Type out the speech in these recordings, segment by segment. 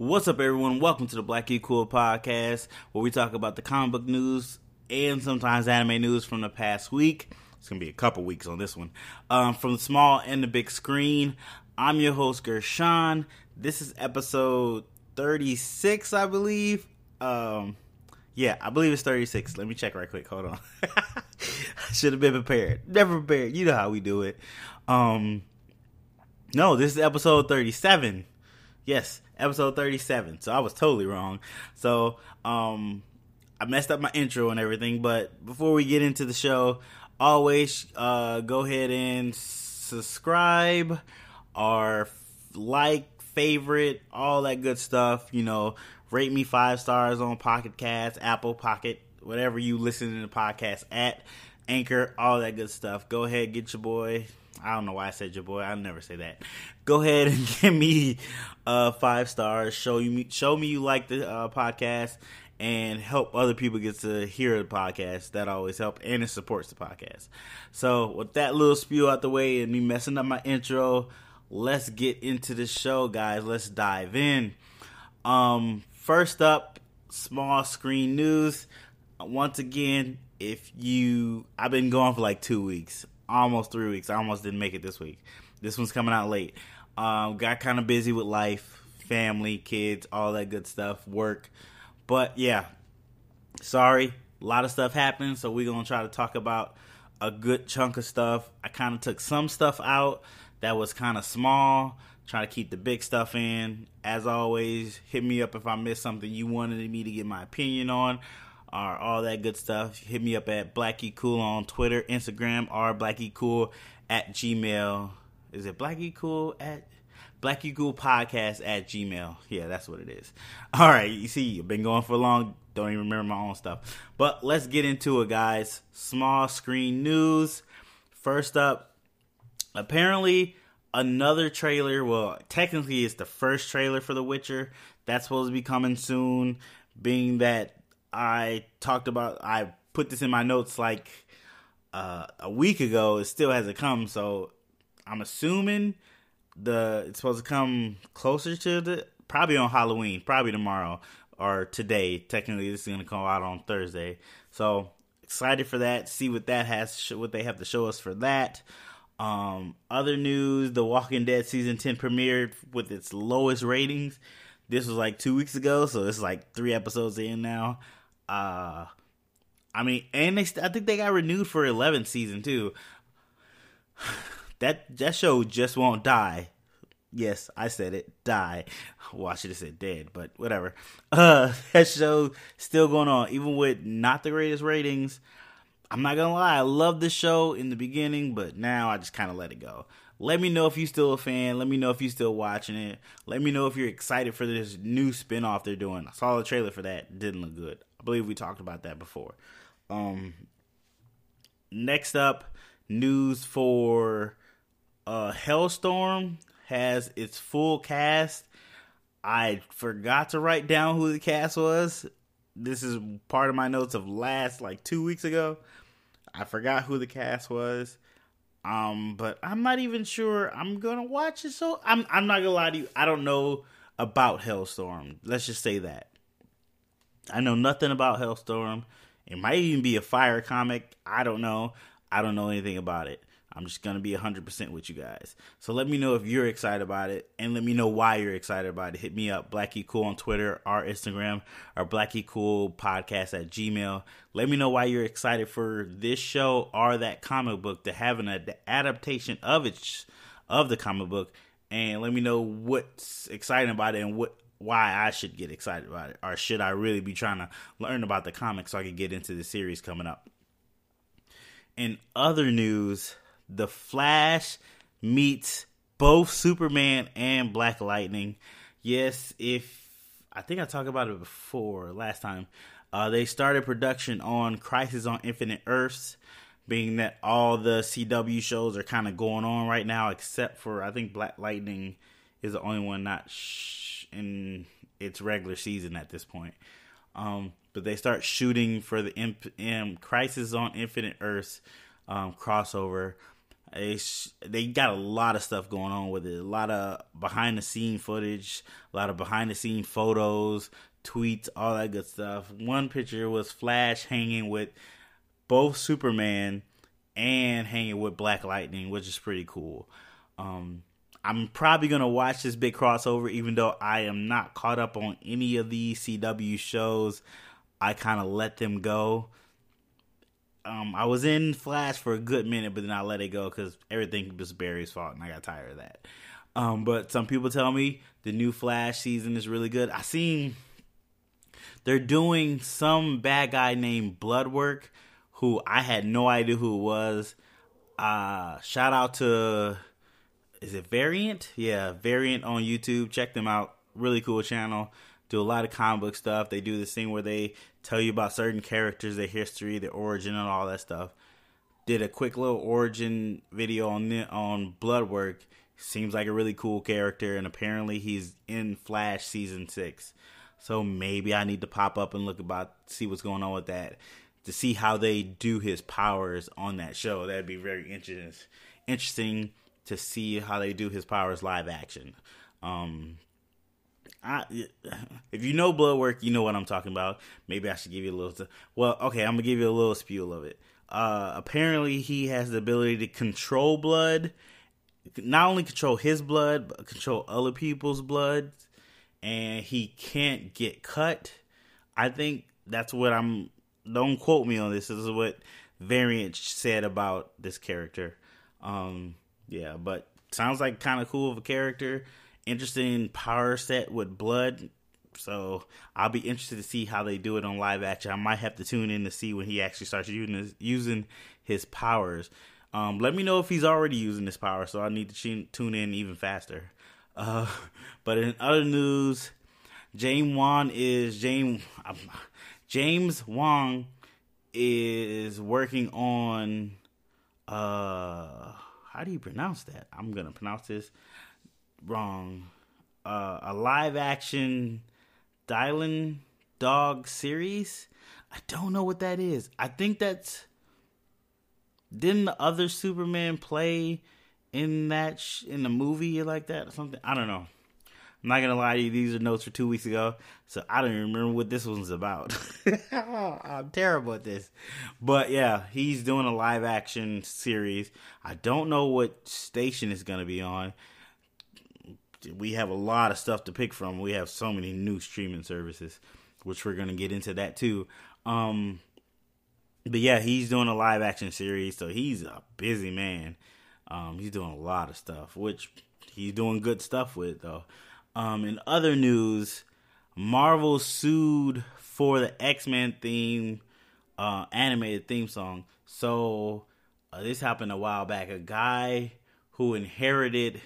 What's up, everyone? Welcome to the Black Cool podcast, where we talk about the comic book news and sometimes anime news from the past week. It's gonna be a couple weeks on this one. Um, from the small and the big screen, I'm your host Gershon. This is episode 36, I believe. Um, yeah, I believe it's 36. Let me check right quick. Hold on. Should have been prepared. Never prepared. You know how we do it. Um, no, this is episode 37. Yes, episode 37. So I was totally wrong. So, um, I messed up my intro and everything, but before we get into the show, always uh, go ahead and subscribe or like, favorite, all that good stuff. You know, rate me five stars on Pocket Cast, Apple Pocket, whatever you listen to the podcast at, Anchor, all that good stuff. Go ahead, get your boy. I don't know why I said your boy. I'll never say that. Go ahead and give me uh, five stars. Show you, show me you like the uh, podcast, and help other people get to hear the podcast. That always helps and it supports the podcast. So, with that little spew out the way and me messing up my intro, let's get into the show, guys. Let's dive in. Um, first up, small screen news. Once again, if you, I've been going for like two weeks, almost three weeks. I almost didn't make it this week. This one's coming out late. Um, got kind of busy with life, family, kids, all that good stuff, work. But yeah, sorry, a lot of stuff happened. So we're gonna try to talk about a good chunk of stuff. I kind of took some stuff out that was kind of small. Try to keep the big stuff in. As always, hit me up if I missed something you wanted me to get my opinion on or all that good stuff. Hit me up at Blackie Cool on Twitter, Instagram, or Blackie Cool at Gmail. Is it Blackie Cool at Blackie Cool Podcast at Gmail? Yeah, that's what it is. All right, you see, I've been going for long. Don't even remember my own stuff. But let's get into it, guys. Small screen news. First up, apparently another trailer. Well, technically, it's the first trailer for The Witcher. That's supposed to be coming soon. Being that I talked about, I put this in my notes like uh, a week ago. It still hasn't come, so I'm assuming the it's supposed to come closer to the probably on Halloween, probably tomorrow or today. Technically, this is gonna come out on Thursday, so excited for that. See what that has, what they have to show us for that. Um, other news: The Walking Dead season ten premiered with its lowest ratings. This was like two weeks ago, so it's like three episodes in now. Uh, I mean, and they, I think they got renewed for 11th season too. That that show just won't die. Yes, I said it, die. Well, I should have said dead, but whatever. Uh, that show still going on, even with not the greatest ratings. I'm not gonna lie, I loved this show in the beginning, but now I just kind of let it go. Let me know if you're still a fan. Let me know if you're still watching it. Let me know if you're excited for this new spinoff they're doing. I saw the trailer for that. Didn't look good. I believe we talked about that before. Um, next up, news for uh, Helstrom has its full cast. I forgot to write down who the cast was. This is part of my notes of last like two weeks ago. I forgot who the cast was. Um, but I'm not even sure I'm gonna watch it. So I'm I'm not gonna lie to you. I don't know about Helstrom. Let's just say that. I know nothing about Helstrom. It might even be a fire comic. I don't know. I don't know anything about it. I'm just going to be 100% with you guys. So let me know if you're excited about it and let me know why you're excited about it. Hit me up, Blackie Cool on Twitter or Instagram or Blackie Cool Podcast at Gmail. Let me know why you're excited for this show or that comic book to have an adaptation of it, of the comic book. And let me know what's exciting about it and what why I should get excited about it, or should I really be trying to learn about the comics so I can get into the series coming up? In other news, The Flash meets both Superman and Black Lightning. Yes, if I think I talked about it before last time, uh, they started production on Crisis on Infinite Earths, being that all the CW shows are kind of going on right now, except for I think Black Lightning is the only one not. Sh- in its regular season at this point. Um, but they start shooting for the imp- um, Crisis on Infinite Earths um, crossover. They they got a lot of stuff going on with it. A lot of behind the scene footage, a lot of behind the scene photos, tweets, all that good stuff. One picture was Flash hanging with both Superman and hanging with Black Lightning, which is pretty cool. Um, I'm probably gonna watch this big crossover, even though I am not caught up on any of these CW shows. I kind of let them go. Um, I was in Flash for a good minute, but then I let it go because everything was Barry's fault, and I got tired of that. Um, but some people tell me the new Flash season is really good. I seen they're doing some bad guy named Bloodwork, who I had no idea who it was. Uh, shout out to is it Variant? Yeah, Variant on YouTube. Check them out. Really cool channel. Do a lot of comic book stuff. They do this thing where they tell you about certain characters, their history, their origin, and all that stuff. Did a quick little origin video on on Bloodwork. Seems like a really cool character, and apparently he's in Flash season six. So maybe I need to pop up and look about, see what's going on with that, to see how they do his powers on that show. That'd be very interesting. Interesting to see how they do his powers live action. Um, I, if you know Bloodwork, you know what I'm talking about. Maybe I should give you a little. well, okay, I'm gonna give you a little spiel of it. Uh, apparently, he has the ability to control blood, not only control his blood, but control other people's blood, and he can't get cut. I think that's what I'm. Don't quote me on this. This is what Variant said about this character. Um, yeah, but sounds like kind of cool of a character. Interesting power set with blood. So I'll be interested to see how they do it on live action. I might have to tune in to see when he actually starts using his, using his powers. Um, let me know if he's already using his power, so I need to tune in even faster. Uh, but in other news, James Wan is James James Wong is working on uh how do you pronounce that? I'm gonna pronounce this wrong. Uh, a live action Dylan Dog series. I don't know what that is. I think that's. Didn't the other Superman play in that sh- in the movie like that or something? I don't know. I'm not gonna lie to you; these are notes for two weeks ago, so I don't even remember what this one's about. I'm terrible at this, but yeah, he's doing a live action series. I don't know what station it's gonna be on. We have a lot of stuff to pick from. We have so many new streaming services, which we're gonna get into that too. Um, but yeah, he's doing a live action series, so he's a busy man. Um, he's doing a lot of stuff, which he's doing good stuff with though. Um, in other news, Marvel sued for the X Men theme, uh, animated theme song. So uh, this happened a while back. A guy who inherited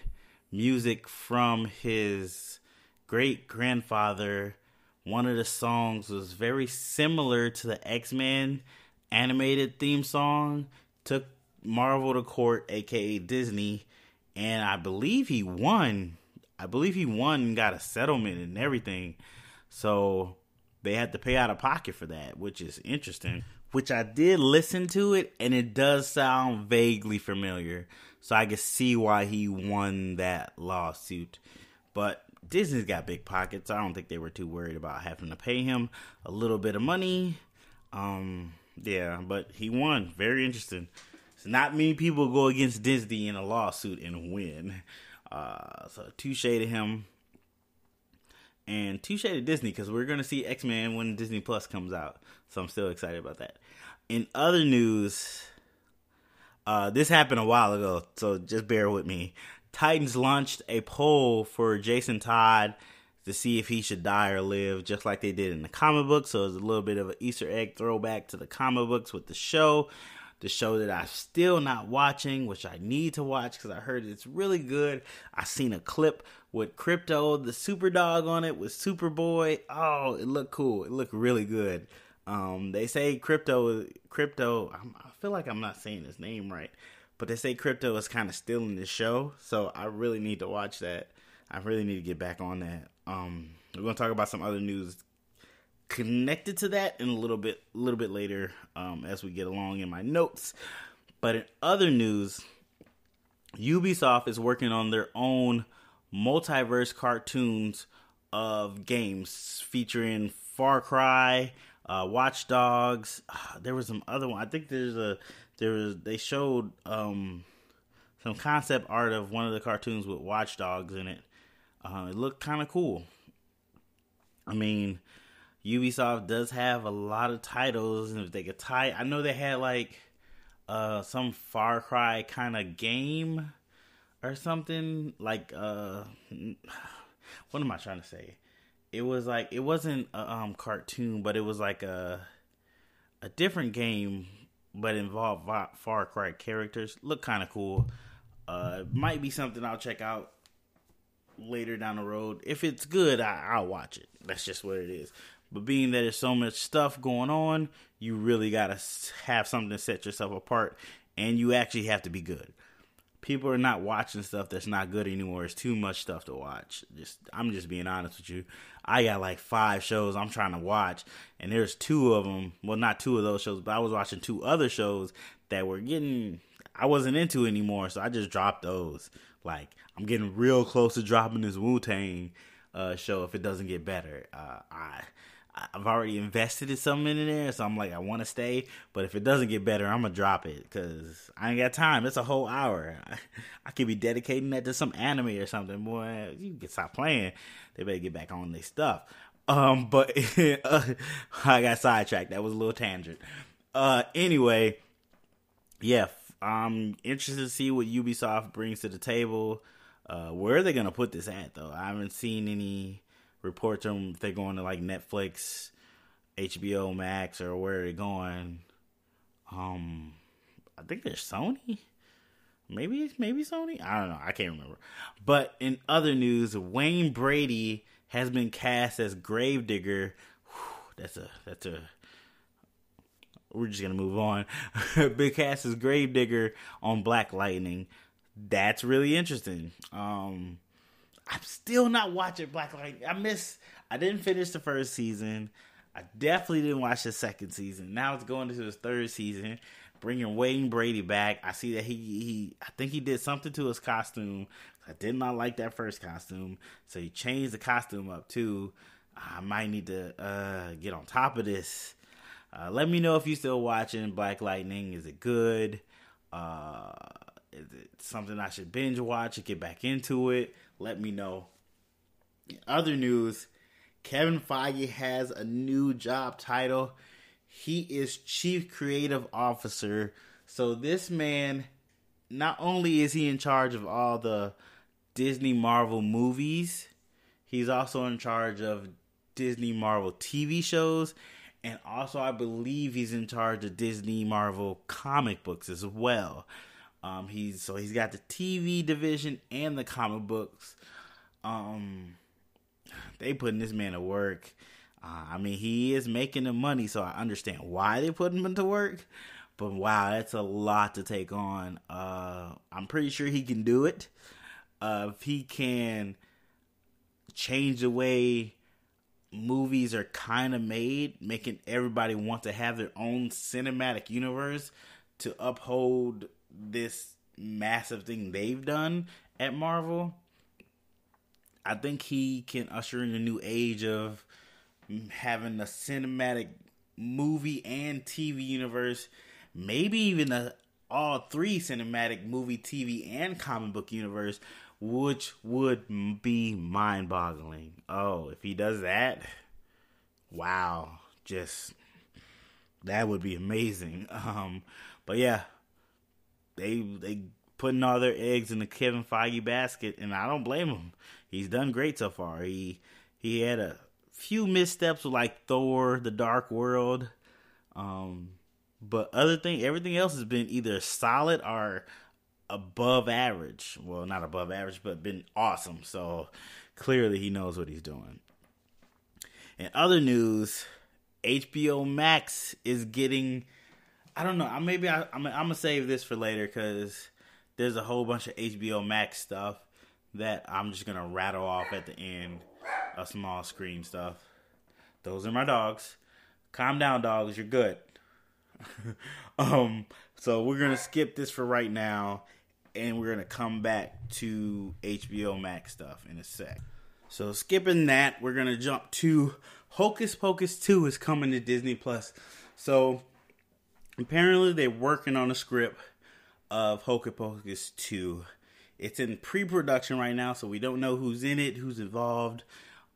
music from his great grandfather. One of the songs was very similar to the X Men animated theme song. Took Marvel to court, aka Disney, and I believe he won I believe he won and got a settlement and everything. So they had to pay out of pocket for that, which is interesting. Which I did listen to it and it does sound vaguely familiar. So I can see why he won that lawsuit. But Disney's got big pockets. I don't think they were too worried about having to pay him a little bit of money. Um, yeah, but he won. Very interesting. So not many people go against Disney in a lawsuit and win. Uh, so touche to him, and touche to Disney because we're gonna see X Men when Disney Plus comes out. So I'm still excited about that. In other news, uh, this happened a while ago, so just bear with me. Titans launched a poll for Jason Todd to see if he should die or live, just like they did in the comic book. So it's a little bit of an Easter egg throwback to the comic books with the show the show that I'm still not watching, which I need to watch because I heard it's really good. I seen a clip with Krypto, the super dog on it with Superboy. Oh, it looked cool. It looked really good. Um, they say Krypto, Krypto. I feel like I'm not saying his name right, but they say Krypto is kind of still in the show, so I really need to watch that. I really need to get back on that. Um, we're gonna talk about some other news connected to that in a little bit a little bit later um, as we get along in my notes. But in other news, Ubisoft is working on their own multiverse cartoons of games featuring Far Cry, uh, Watch Dogs. Uh, there was some other one. I think there's a there was they showed um, some concept art of one of the cartoons with Watch Dogs in it. Uh, it looked kind of cool. I mean, Ubisoft does have a lot of titles, and if they could tie, I know they had like uh, some Far Cry kind of game or something like uh what am I trying to say? It was like it wasn't a um cartoon, but it was like a a different game, but involved Far Cry characters. Look kind of cool. Uh, might be something I'll check out later down the road. If it's good, I, will watch it. That's just what it is. But being that there's so much stuff going on, you really gotta have something to set yourself apart, and you actually have to be good people are not watching stuff that's not good anymore. It's too much stuff to watch. Just I'm just being honest with you. I got like five shows I'm trying to watch, and there's two of them. Well, not two of those shows, but I was watching two other shows that were getting I wasn't into anymore, so I just dropped those. Like I'm getting real close to dropping this Wu Tang uh, show if it doesn't get better. Uh, I I've already invested in something in there, so I'm like, I want to stay. But if it doesn't get better, I'm gonna drop it because I ain't got time. It's a whole hour. I, I could be dedicating that to some anime or something. Boy, you can stop playing. They better get back on their stuff. Um, but I got sidetracked. That was a little tangent. Uh, anyway, yeah, I'm interested to see what Ubisoft brings to the table. Uh, where are they gonna put this at though? I haven't seen any reports on if they're going to like Netflix, HBO Max, or where they're going. Um, I think there's Sony. Maybe maybe Sony. I don't know. I can't remember. But in other news, Wayne Brady has been cast as Gravedigger. That's a that's a. We're just gonna move on. Big cast as Gravedigger on Black Lightning. That's really interesting. Um, I'm still not watching Black Lightning. I miss. I didn't finish the first season. I definitely didn't watch the second season. Now it's going into the third season, bringing Wayne Brady back. I see that he he. I think he did something to his costume. I did not like that first costume, so he changed the costume up too. I might need to uh, get on top of this. Uh, let me know if you're still watching Black Lightning. Is it good? Uh, is it something I should binge watch and get back into it? Let me know. other news, Kevin Feige has a new job title. He is Chief Creative Officer. So this man, not only is he in charge of all the Disney Marvel movies, he's also in charge of Disney Marvel TV shows, and also I believe he's in charge of Disney Marvel comic books as well. Um, he's so he's got the TV division and the comic books. Um, they putting this man to work. Uh, I mean, he is making the money, so I understand why they put him into work. But wow, that's a lot to take on. Uh, I'm pretty sure he can do it. Uh, if he can change the way movies are kind of made, making everybody want to have their own cinematic universe to uphold this massive thing they've done at Marvel, I think he can usher in a new age of having a cinematic movie and TV universe, maybe even a all three cinematic movie, TV, and comic book universe, which would be mind boggling. Oh, if he does that, wow, just that would be amazing. Um, but yeah, they they putting all their eggs in the Kevin Feige basket, and I don't blame him. He's done great so far. He he had a few missteps with like Thor: The Dark World, um, but other thing, everything else has been either solid or above average. Well, not above average, but been awesome. So clearly, he knows what he's doing. In other news, HBO Max is getting I don't know. I maybe I, I'm, I'm gonna save this for later because there's a whole bunch of HBO Max stuff that I'm just gonna rattle off at the end. A small screen stuff. Those are my dogs. Calm down, dogs. You're good. um. So we're gonna skip this for right now. and we're gonna come back to HBO Max stuff in a sec. So skipping that, we're gonna jump to Hocus Pocus 2 is coming to Disney Plus. So apparently they're working on a script of Hocus Pocus 2. It's in pre-production right now, so we don't know who's in it, who's involved,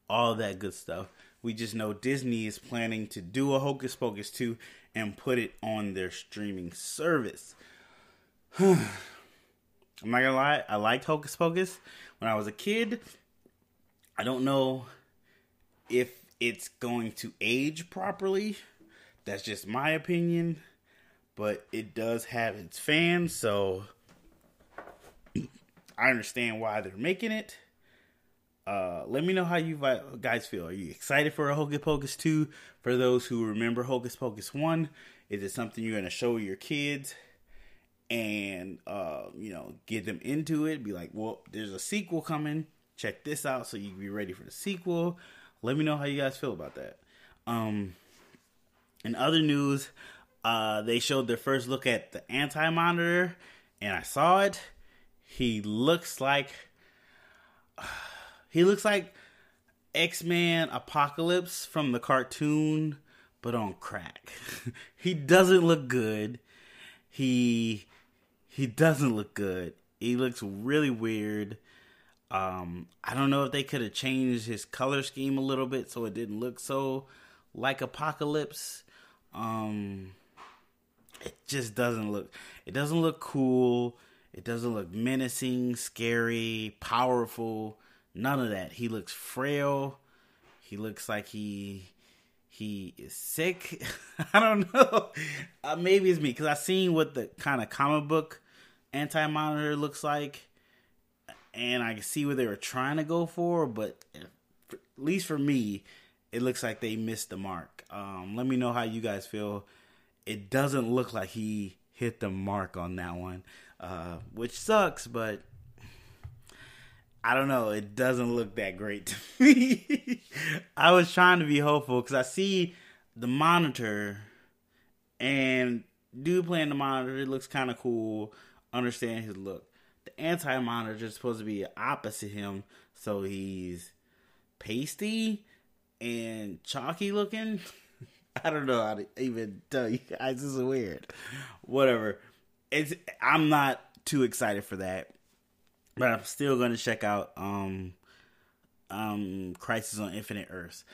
all that good stuff. We just know Disney is planning to do a Hocus Pocus 2 and put it on their streaming service. I'm not gonna lie, I liked Hocus Pocus when I was a kid. I don't know if it's going to age properly. That's just my opinion. But it does have its fans, so I understand why they're making it. Uh, let me know how you guys feel. Are you excited for a Hocus Pocus 2? For those who remember Hocus Pocus 1, is it something you're going to show your kids and, uh, you know, get them into it? Be like, well, there's a sequel coming. Check this out so you can be ready for the sequel. Let me know how you guys feel about that. Um, in other news, uh, they showed their first look at the Anti Monitor, and I saw it. He looks like he looks like X Men Apocalypse from the cartoon, but on crack. he doesn't look good. He he doesn't look good. He looks really weird. Um, I don't know if they could have changed his color scheme a little bit so it didn't look so like Apocalypse. Um, it just doesn't look. It doesn't look cool. It doesn't look menacing, scary, powerful. None of that. He looks frail. He looks like he he is sick. I don't know. Uh, maybe it's me because I seen what the kind of comic book anti monitor looks like and I can see what they were trying to go for, but at least for me, it looks like they missed the mark. Um, let me know how you guys feel. It doesn't look like he hit the mark on that one, uh, which sucks, but I don't know. It doesn't look that great to me. I was trying to be hopeful because I see the monitor and dude playing the monitor. It looks kind of cool. Understand his look the anti monitor is supposed to be opposite him, so he's pasty and chalky looking. I don't know how to even tell you guys. This is weird. Whatever. It's I'm not too excited for that, but I'm still to check out um um Crisis on Infinite Earths.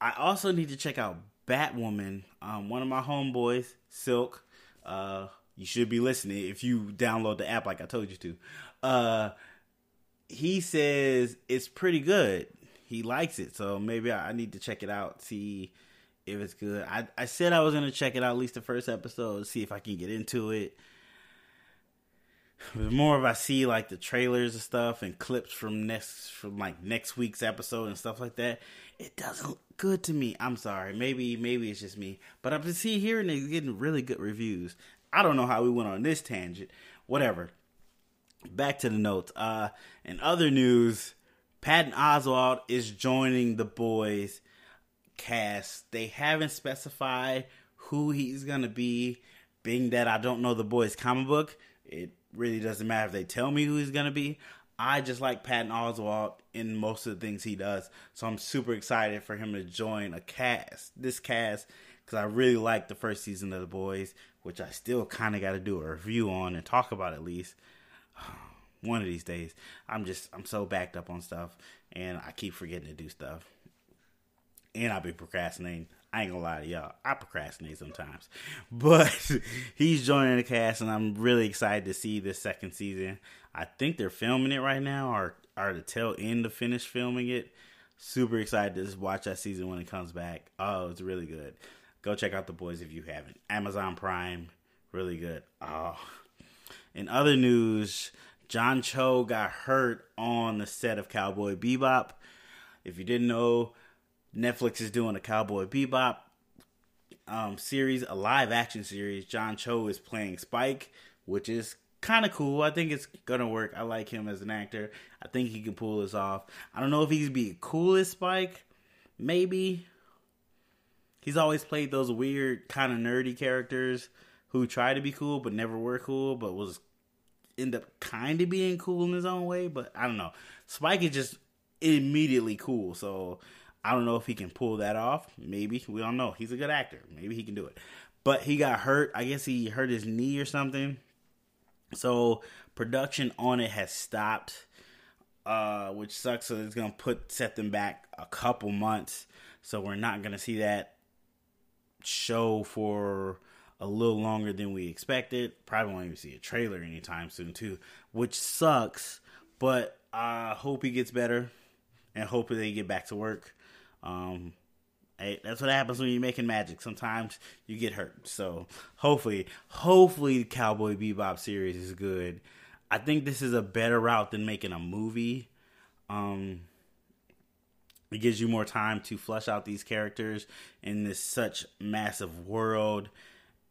I also need to check out Batwoman. Um, one of my homeboys, Silk, uh, you should be listening if you download the app like I told you to. Uh, he says it's pretty good. He likes it, so maybe I, need to check it out, see if it's good. I I said I was gonna check it out at least the first episode, see if I can get into it. The more if I see like the trailers and stuff and clips from next from like next week's episode and stuff like that, it doesn't look good to me. I'm sorry. Maybe maybe it's just me. But I'm just seeing here and they're getting really good reviews. I don't know how we went on this tangent. Whatever. Back to the notes. Uh, in other news, Patton Oswalt is joining the boys cast. They haven't specified who he's gonna be. Being that I don't know the boys comic book, it really doesn't matter if they tell me who he's gonna be. I just like Patton Oswalt in most of the things he does, so I'm super excited for him to join a cast. This cast because I really like the first season of the boys which I still kind of got to do a review on and talk about at least one of these days. I'm just I'm so backed up on stuff, and I keep forgetting to do stuff, and I'll be procrastinating. I ain't gonna lie to y'all, I procrastinate sometimes, but he's joining the cast, and I'm really excited to see this second season. I think they're filming it right now, or are the tail end to finish filming it. Super excited to just watch that season when it comes back. Oh, it's really good. Go check out the boys if you haven't. Amazon Prime, really good. Oh. In other news, John Cho got hurt on the set of Cowboy Bebop. If you didn't know, Netflix is doing a Cowboy Bebop um, series, a live action series. John Cho is playing Spike, which is kind of cool. I think it's gonna work. I like him as an actor. I think he can pull this off. I don't know if he's be cool as Spike, maybe, he's always played those weird kind of nerdy characters who try to be cool but never were cool but was end up kind of being cool in his own way, but I don't know. Spike is just immediately cool, so I don't know if he can pull that off. Maybe we don't know. He's a good actor. Maybe he can do it. But he got hurt. I guess he hurt his knee or something. So production on it has stopped, uh, which sucks. So it's gonna put set them back a couple months. So we're not gonna see that show for a little longer than we expected. Probably won't even see a trailer anytime soon too, which sucks. But I hope he gets better, and hope they get back to work. Um, hey, that's what happens when you're making magic. Sometimes you get hurt. So hopefully, hopefully, the Cowboy Bebop series is good. I think this is a better route than making a movie. Um, it gives you more time to flesh out these characters in this such massive world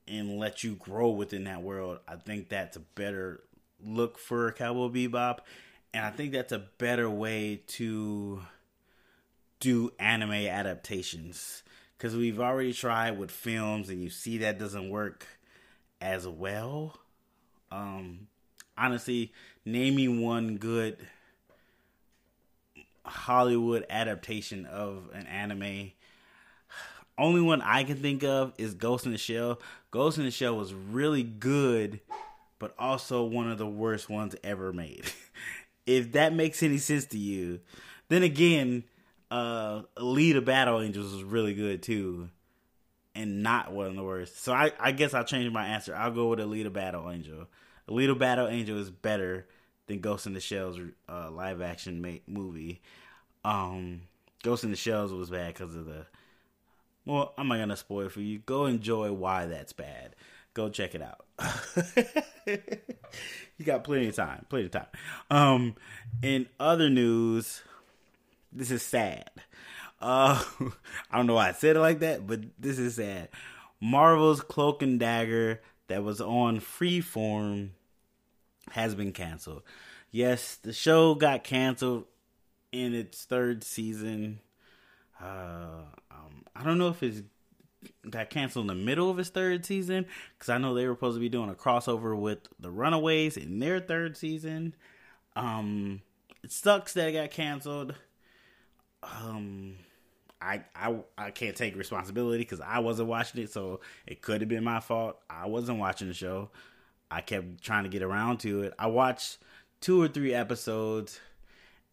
and let you grow within that world. I think that's a better look for Cowboy Bebop, and I think that's a better way to do anime adaptations because we've already tried with films, and you see that doesn't work as well. Um, honestly, name me one good Hollywood adaptation of an anime. Only one I can think of is Ghost in the Shell. Ghost in the Shell was really good, but also one of the worst ones ever made. if that makes any sense to you, then again, uh, Alita Battle Angels was really good too, and not one of the worst. So I, I guess I'll change my answer. I'll go with Alita Battle Angel. A lead of Battle Angel is better than Ghost in the Shells uh, live action ma- movie. Um, Ghost in the Shells was bad because of the. Well, I'm not gonna spoil for you. Go enjoy why that's bad. Go check it out. you got plenty of time. Plenty of time. Um, in other news, this is sad. Uh, I don't know why I said it like that, but this is sad. Marvel's Cloak and Dagger that was on Freeform has been canceled. Yes, the show got canceled in its third season. Uh, um, I don't know if it's got canceled in the middle of its third season because I know they were supposed to be doing a crossover with the Runaways in their third season. Um, it sucks that it got canceled. Um, I I I can't take responsibility because I wasn't watching it, so it could have been my fault. I wasn't watching the show. I kept trying to get around to it. I watched two or three episodes,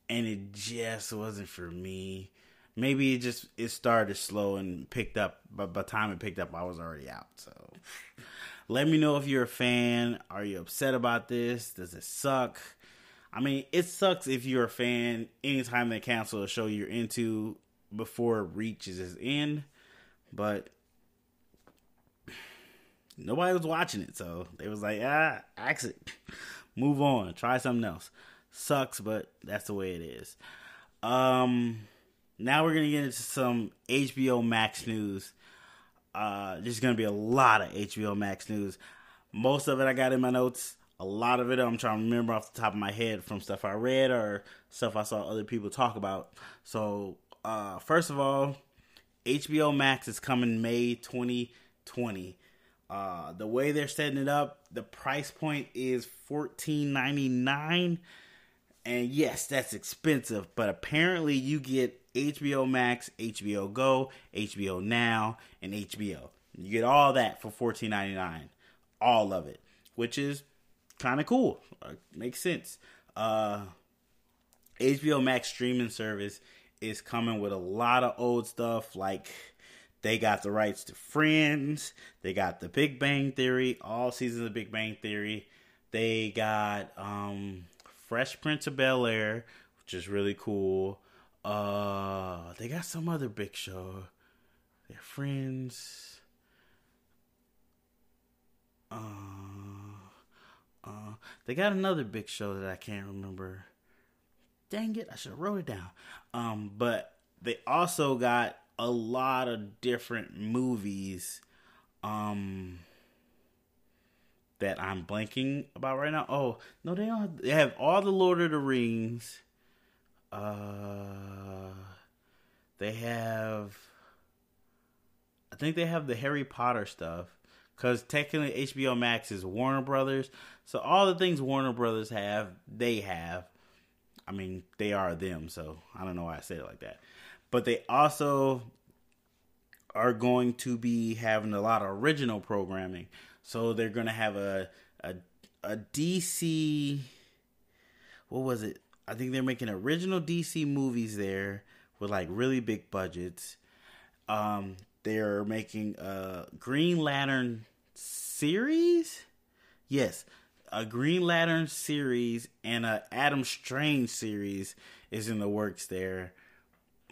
and it just wasn't for me. Maybe it just it started slow and picked up, but by the time it picked up, I was already out. So, let me know if you're a fan. Are you upset about this? Does it suck? I mean, it sucks if you're a fan. Anytime they cancel a show you're into before it reaches its end, but nobody was watching it, so they was like, ah, exit, move on, try something else. Sucks, but that's the way it is. Um, now we're gonna get into some HBO Max news. Uh, there's gonna be a lot of HBO Max news. Most of it I got in my notes. A lot of it I'm trying to remember off the top of my head from stuff I read or stuff I saw other people talk about. So, uh, first of all, HBO Max is coming May 2020. Uh, the way they're setting it up, the price point is fourteen ninety nine, and yes, that's expensive. But apparently, you get HBO Max, HBO Go, HBO Now, and HBO. You get all that for fourteen ninety nine, all of it, which is kind of cool. Makes sense. Uh, HBO Max streaming service is coming with a lot of old stuff like they got the rights to Friends. They got the Big Bang Theory, all seasons of Big Bang Theory. They got um, Fresh Prince of Bel Air, which is really cool. Uh, they got some other big show. Their Friends. Uh, uh, they got another big show that I can't remember. Dang it, I should have wrote it down. Um, but they also got a lot of different movies um that I'm blanking about right now. Oh, no, they don't have, they have all the Lord of the Rings. Uh they have I think they have the Harry Potter stuff because technically HBO Max is Warner Brothers. So all the things Warner Brothers have, they have. I mean, they are them. So I don't know why I said it like that. But they also are going to be having a lot of original programming. So they're going to have a a a DC. What was it? I think they're making original DC movies there with like really big budgets. Um, they're making a Green Lantern series. Yes, a Green Lantern series and a Adam Strange series is in the works there.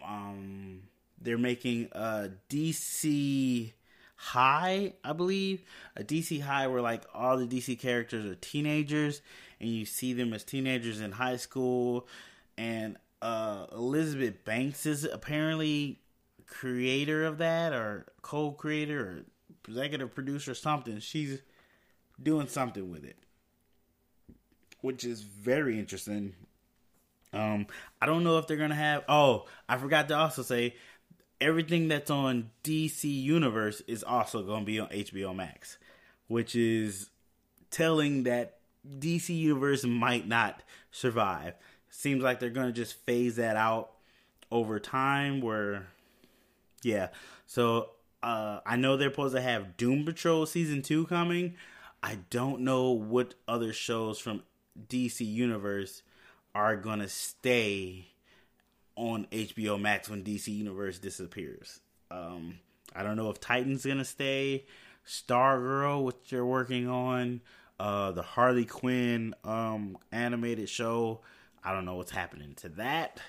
Um, they're making a DC High, I believe, a DC High where like all the DC characters are teenagers and you see them as teenagers in high school and uh, Elizabeth Banks is apparently creator of that or co-creator or executive producer or something. She's doing something with it, which is very interesting. Um, I don't know if they're gonna have. Oh, I forgot to also say everything that's on DC Universe is also gonna be on HBO Max, which is telling that DC Universe might not survive. Seems like they're gonna just phase that out over time. Where, yeah. So uh, I know they're supposed to have Doom Patrol season two coming. I don't know what other shows from DC Universe are gonna stay on HBO Max when DC Universe disappears. Um, I don't know if Titan's gonna stay, Stargirl, which they're working on, uh, the Harley Quinn um, animated show. I don't know what's happening to that.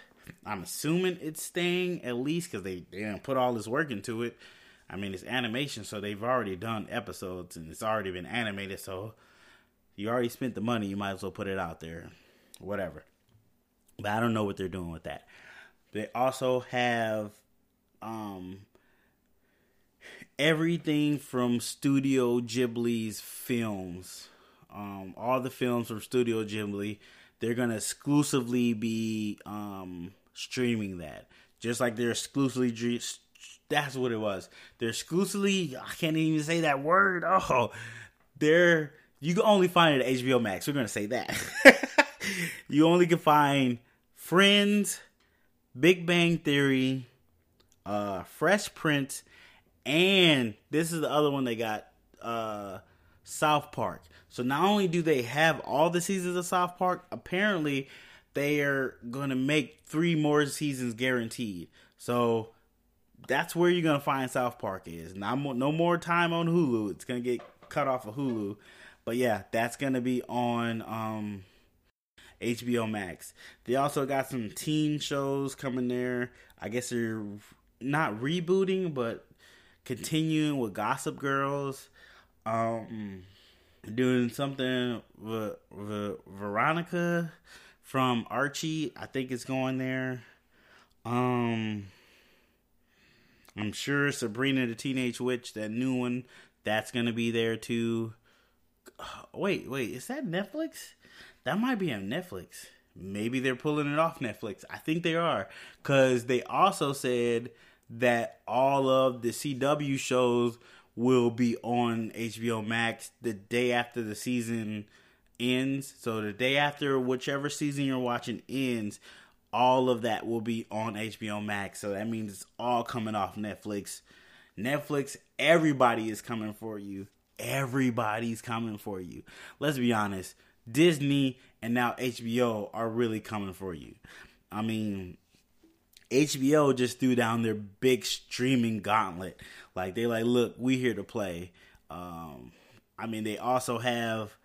I'm assuming it's staying at least because they, didn't put all this work into it. I mean, it's animation, so they've already done episodes and it's already been animated. So you already spent the money, you might as well put it out there, whatever. But I don't know what they're doing with that. They also have um, everything from Studio Ghibli's films. Um, all the films from Studio Ghibli, they're gonna exclusively be um, streaming that. Just like they're exclusively that's what it was. They're exclusively I can't even say that word. Oh, they're you can only find it at HBO Max. We're gonna say that. you only can find Friends, Big Bang Theory, uh, Fresh Prince, and this is the other one they got, uh, South Park. So not only do they have all the seasons of South Park, apparently they are going to make three more seasons guaranteed. So that's where you're going to find South Park is. Not more, no more time on Hulu. It's going to get cut off of Hulu. But yeah, that's to be on um, HBO Max. They also got some teen shows coming there. I guess they're not rebooting, but continuing with Gossip Girls. Um, doing something with, with Veronica from Archie. I think it's going there. Um, I'm sure Sabrina the Teenage Witch, that new one, that's gonna be there too. Wait, wait, is that Netflix? That might be on Netflix. Maybe they're pulling it off Netflix. I think they are. Because they also said that all of the CW shows will be on HBO Max the day after the season ends. So the day after whichever season you're watching ends, all of that will be on HBO Max. So that means it's all coming off Netflix. Netflix, everybody is coming for you. Everybody's coming for you. Let's be honest. Disney and now HBO are really coming for you. I mean, HBO just threw down their big streaming gauntlet. Like they like, look, we here to play. Um, I mean, they also have,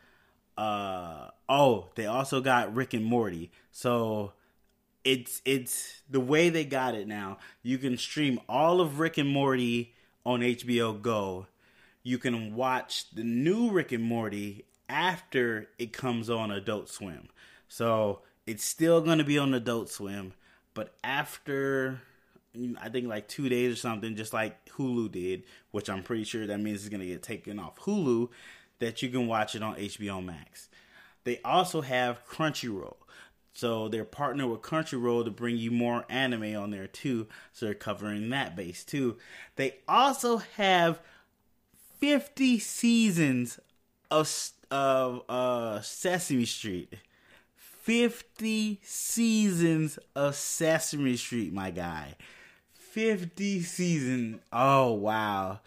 uh, oh, they also got Rick and Morty. So it's it's the way they got it now. You can stream all of Rick and Morty on HBO Go. You can watch the new Rick and Morty after it comes on Adult Swim. So it's still going to be on Adult Swim, but after I think like two days or something, just like Hulu did, which I'm pretty sure that means it's going to get taken off Hulu, that you can watch it on HBO Max. They also have Crunchyroll. So they're partnered with Crunchyroll to bring you more anime on there too. So they're covering that base too. They also have 50 seasons of of uh Sesame Street. 50 seasons of Sesame Street, my guy. 50 seasons. Oh wow.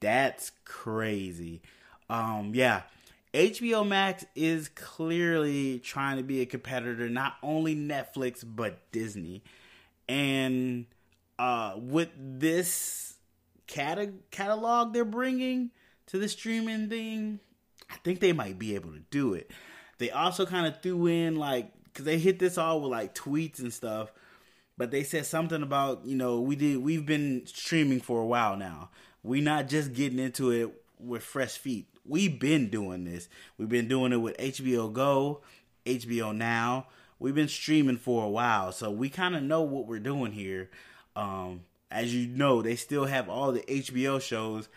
That's crazy. Um yeah. HBO Max is clearly trying to be a competitor not only Netflix but Disney. And uh with this cata- catalog they're bringing to the streaming thing, I think they might be able to do it. They also kind of threw in like because they hit this all with like tweets and stuff, but they said something about you know we did we've been streaming for a while now. We not just getting into it with fresh feet. We've been doing this. We've been doing it with HBO Go, HBO Now. We've been streaming for a while, so we kind of know what we're doing here. Um, as you know, they still have all the HBO shows.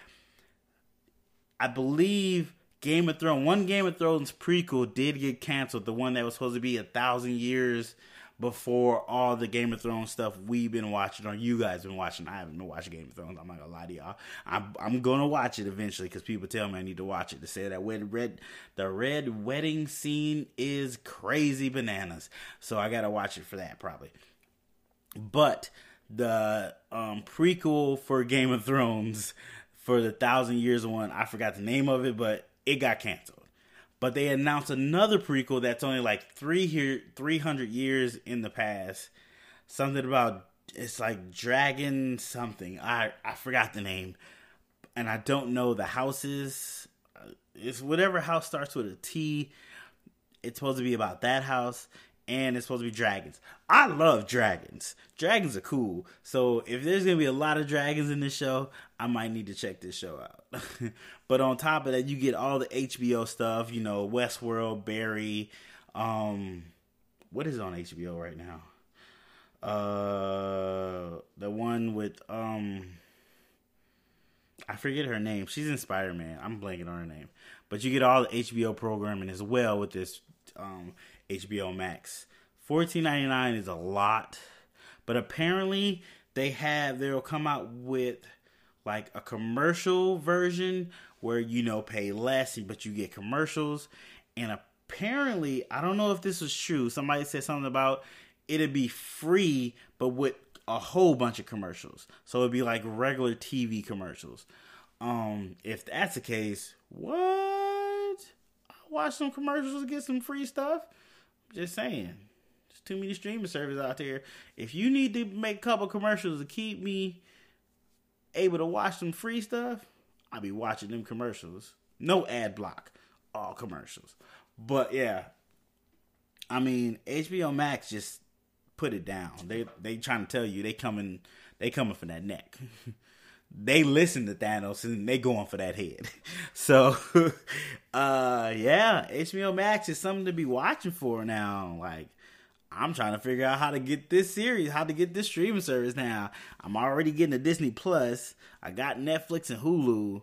I believe Game of Thrones, one Game of Thrones prequel did get canceled. The one that was supposed to be a thousand years before all the Game of Thrones stuff we've been watching, or you guys been watching. I haven't been watching Game of Thrones. I'm not gonna lie to y'all. I'm I'm gonna watch it eventually because people tell me I need to watch it. To say that red red the red wedding scene is crazy bananas. So I gotta watch it for that probably. But the um, prequel for Game of Thrones for the thousand years one, I forgot the name of it, but it got canceled. But they announced another prequel that's only like three here, three hundred years in the past. Something about it's like dragon something. I I forgot the name, and I don't know the houses. It's whatever house starts with a T. It's supposed to be about that house, and it's supposed to be dragons. I love dragons. Dragons are cool. So if there's gonna be a lot of dragons in this show, I might need to check this show out. but on top of that, you get all the HBO stuff. You know, Westworld, Barry. Um, what is on HBO right now? Uh, the one with um. I forget her name. She's in Spider Man. I'm blanking on her name. But you get all the HBO programming as well with this um, HBO Max. Fourteen ninety nine is a lot, but apparently they have they'll come out with like a commercial version where you know pay less but you get commercials and apparently I don't know if this is true. Somebody said something about it'd be free but with a whole bunch of commercials. So it'd be like regular TV commercials. Um if that's the case, what? I'll watch some commercials to get some free stuff. Just saying. There's too many streaming services out there. If you need to make a couple commercials to keep me able to watch some free stuff, I'll be watching them commercials. No ad block. All commercials. But yeah. I mean, HBO Max just put it down. They they trying to tell you they coming they coming for that neck. they listen to Thanos and they going for that head. So, uh, yeah, HBO Max is something to be watching for now. Like, I'm trying to figure out how to get this series, how to get this streaming service now. I'm already getting a Disney Plus. I got Netflix and Hulu.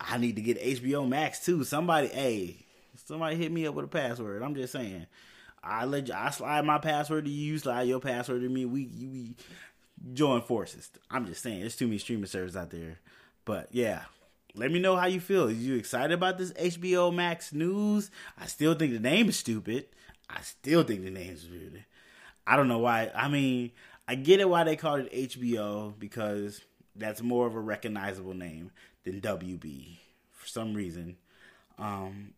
I need to get HBO Max too. Somebody, hey, somebody hit me up with a password. I'm just saying. I let you, I slide my password to you, slide your password to me. We we join forces. I'm just saying, there's too many streaming services out there. But yeah, let me know how you feel. Are you excited about this HBO Max news? I still think the name is stupid. I still think the name is stupid. I don't know why. I mean, I get it why they called it HBO because that's more of a recognizable name than WB for some reason. Um,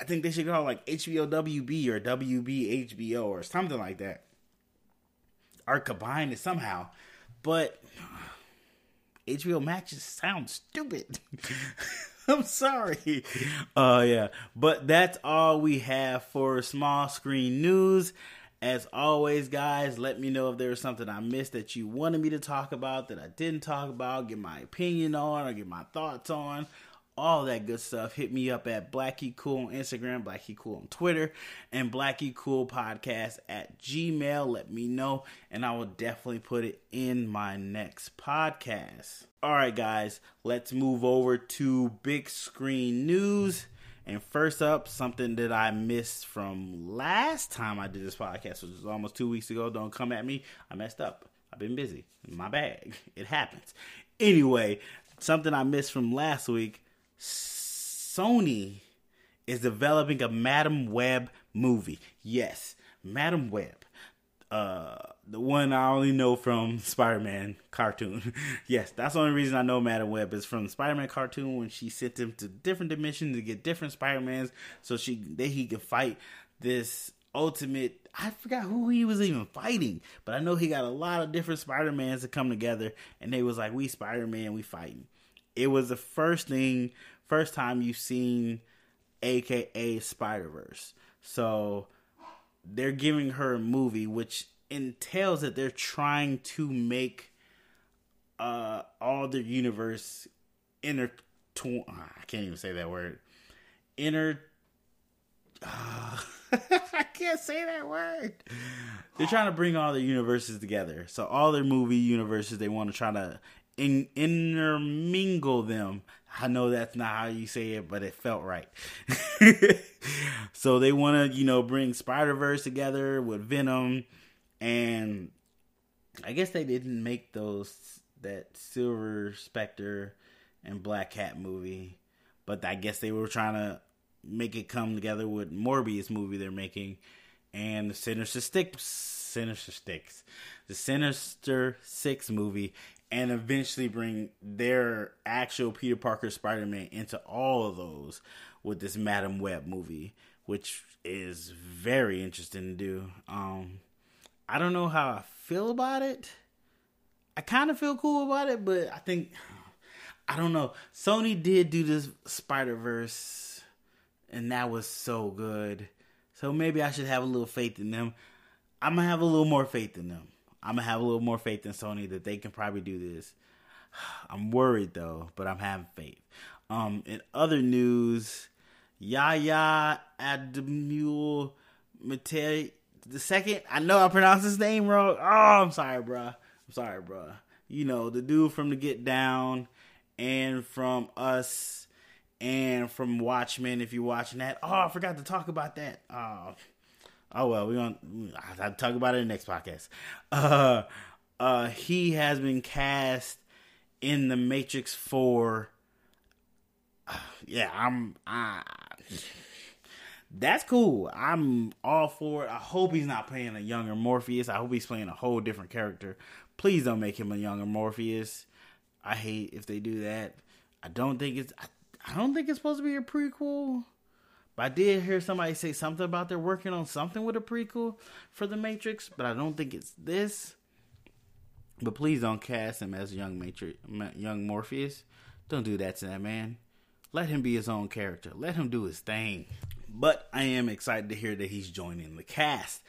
I think they should call it like HBO WB or WB HBO or something like that are combined somehow. But HBO Max just sounds stupid. I'm sorry. Uh yeah. But that's all we have for small screen news. As always, guys, let me know if there was something I missed that you wanted me to talk about that I didn't talk about, get my opinion on, or get my thoughts on all that good stuff. Hit me up at Blackie Cool on Instagram, Blackie Cool on Twitter, and Blackie Cool Podcast at Gmail. Let me know, and I will definitely put it in my next podcast. All right, guys, let's move over to big screen news. And first up, something that I missed from last time I did this podcast, which was almost two weeks ago. Don't come at me. I messed up. I've been busy. My bag. It happens. Anyway, something I missed from last week. Sony is developing a Madame Web movie. Yes, Madame Web. Uh, the one I only know from Spider Man cartoon. yes, that's the only reason I know Madame Web is from Spider Man cartoon when she sent him to different dimensions to get different Spider Mans so she that he could fight this ultimate I forgot who he was even fighting, but I know he got a lot of different Spider Mans to come together and they was like, We Spider Man, we fighting. It was the first thing first time you've seen aka Spider Verse. So they're giving her a movie which entails that they're trying to make uh all the universe inter I can't even say that word. Inter uh, I can't say that word. They're trying to bring all the universes together. So all their movie universes they want to try to in, intermingle them. I know that's not how you say it, but it felt right. so they want to, you know, bring Spider Verse together with Venom, and I guess they didn't make those that Silver Spectre and Black Cat movie, but I guess they were trying to make it come together with Morbius movie they're making, and the Sinister Six, Sinister Six, the Sinister Six movie, and eventually bring their actual Peter Parker Spider Man into all of those with this Madame Web movie, which is very interesting to do. Um, I don't know how I feel about it. I kind of feel cool about it, but I think I don't know. Sony did do this Spider Verse, and that was so good. So maybe I should have a little faith in them. I'm gonna have a little more faith in them. I'm gonna have a little more faith in Sony that they can probably do this. I'm worried though, but I'm having faith. Um, in other news, Yahya Ademule Matei the second. I know I pronounced his name wrong. Oh, I'm sorry, bro. I'm sorry, bro. You know the dude from the Get Down and from Us and from Watchmen. If you're watching that, oh, I forgot to talk about that. Oh, oh well, we're gonna I'll talk about it in the next podcast. Uh, uh, he has been cast in the Matrix Four. Uh, yeah, I'm. I, that's cool. I'm all for it. I hope he's not playing a younger Morpheus. I hope he's playing a whole different character. Please don't make him a younger Morpheus. I hate if they do that. I don't think it's. I, I don't think it's supposed to be a prequel. But I did hear somebody say something about they're working on something with a prequel for the Matrix, but I don't think it's this. But please don't cast him as young Matrix, young Morpheus. Don't do that to that man. Let him be his own character. Let him do his thing. But I am excited to hear that he's joining the cast.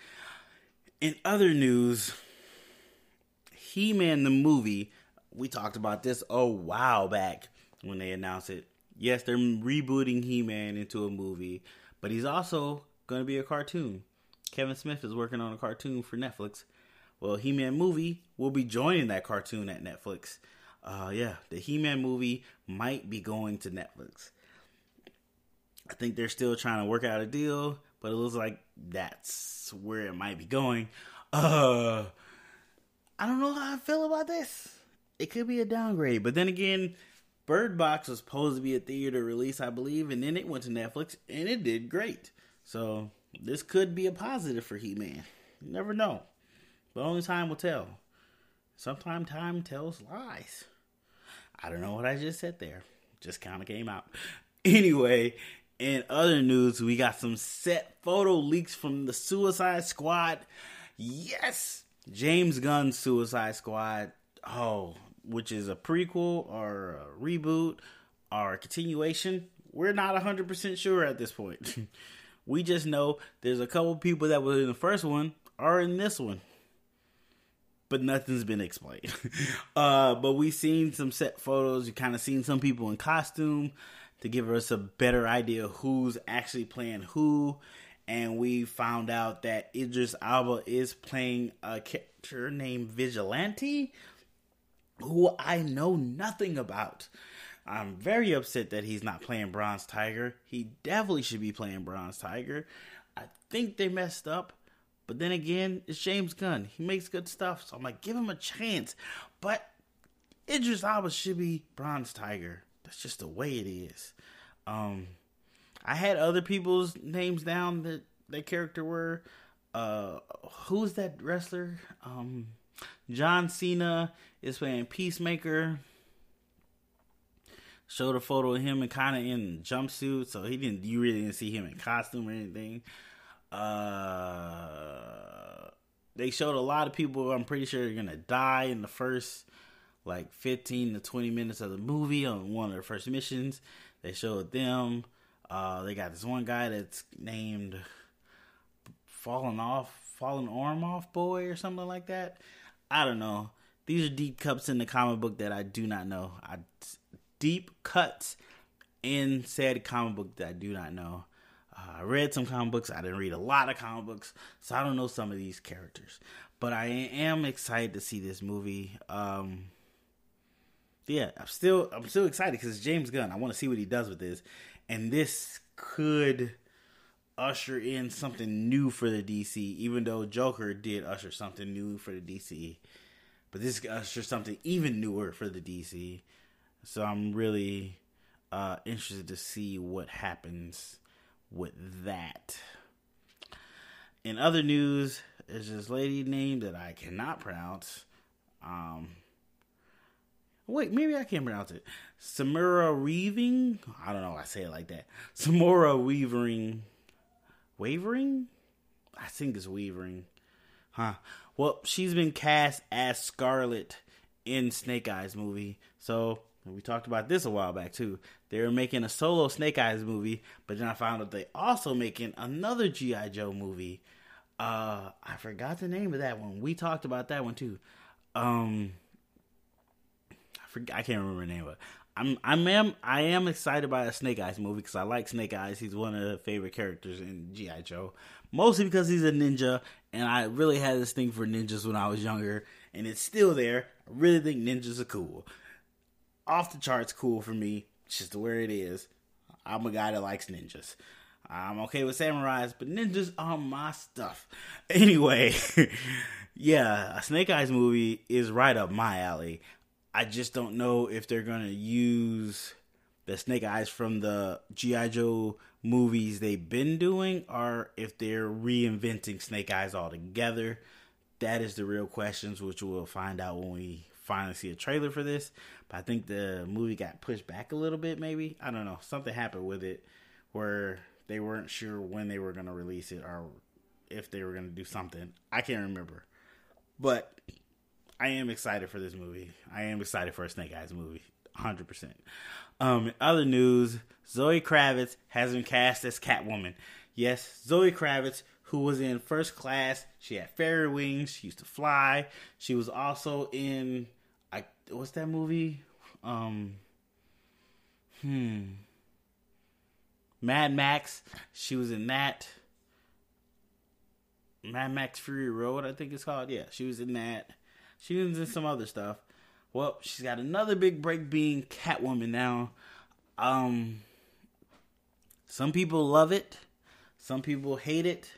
In other news, He Man the movie, we talked about this a while back when they announced it yes, they're rebooting He Man into a movie, but he's also going to be a cartoon. Kevin Smith is working on a cartoon for Netflix. Well, He Man movie will be joining that cartoon at Netflix. Uh, yeah, the He Man movie might be going to Netflix. I think they're still trying to work out a deal, but it looks like that's where it might be going. Uh, I don't know how I feel about this. It could be a downgrade, but then again, Bird Box was supposed to be a theater release, I believe, and then it went to Netflix and it did great. So this could be a positive for He Man. You never know. But only time will tell. Sometimes time tells lies. I don't know what I just said there. Just kind of came out. Anyway, in other news, we got some set photo leaks from the Suicide Squad. Yes! James Gunn's Suicide Squad. Oh, which is a prequel or a reboot or a continuation. We're not 100% sure at this point. we just know there's a couple people that were in the first one are in this one. But nothing's been explained. uh, but we've seen some set photos. You kind of seen some people in costume to give us a better idea who's actually playing who. And we found out that Idris Elba is playing a character named Vigilante, who I know nothing about. I'm very upset that he's not playing Bronze Tiger. He definitely should be playing Bronze Tiger. I think they messed up. But then again, it's James Gunn. He makes good stuff. So I'm like, give him a chance. But Idris Elba should be Bronze Tiger. That's just the way it is. Um, I had other people's names down that that character were. Uh, who's that wrestler? Um, John Cena is playing Peacemaker. Showed a photo of him and kind of in jumpsuit, so he didn't. You really didn't see him in costume or anything. Uh, they showed a lot of people. I'm pretty sure are gonna die in the first like 15 to 20 minutes of the movie on one of the first missions. They showed them. Uh, they got this one guy that's named Fallen Off, Fallen Arm Off Boy or something like that. I don't know. These are deep cuts in the comic book that I do not know. I deep cuts in said comic book that I do not know. Uh, I read some comic books. I didn't read a lot of comic books, so I don't know some of these characters. But I am excited to see this movie. Um, yeah, I'm still I'm still excited because it's James Gunn. I want to see what he does with this, and this could usher in something new for the DC. Even though Joker did usher something new for the DC, but this is just something even newer for the DC. So I'm really uh, interested to see what happens with that. In other news, there's this lady named that I cannot pronounce. Um, wait, maybe I can pronounce it. Samara Weaving. I don't know. I say it like that. Samara Weavering. Wavering? I think it's Weavering. Huh. Well, she's been cast as Scarlett in Snake Eyes movie. So we talked about this a while back too. They were making a solo Snake Eyes movie, but then I found out they also making another GI Joe movie. Uh, I forgot the name of that one. We talked about that one too. Um, I forget. I can't remember the name of it. I'm I'm am I am excited about a Snake Eyes movie because I like Snake Eyes. He's one of the favorite characters in GI Joe, mostly because he's a ninja, and I really had this thing for ninjas when I was younger, and it's still there. I really think ninjas are cool off the charts cool for me. just where it is. I'm a guy that likes ninjas. I'm okay with samurais, but ninjas are my stuff. Anyway, yeah, a Snake Eyes movie is right up my alley. I just don't know if they're gonna use the Snake Eyes from the GI Joe movies they've been doing, or if they're reinventing Snake Eyes altogether. That is the real questions, which we'll find out when we finally see a trailer for this. But I think the movie got pushed back a little bit, maybe. I don't know. Something happened with it where they weren't sure when they were going to release it or if they were going to do something. I can't remember. But I am excited for this movie. I am excited for a Snake Eyes movie. 100%. Um, other news, Zoe Kravitz has been cast as Catwoman. Yes, Zoe Kravitz, who was in First Class. She had fairy wings. She used to fly. She was also in I what's that movie? Um, hmm. Mad Max. She was in that. Mad Max Fury Road, I think it's called. Yeah, she was in that. She was in some other stuff. Well, she's got another big break being Catwoman now. Um, some people love it. Some people hate it.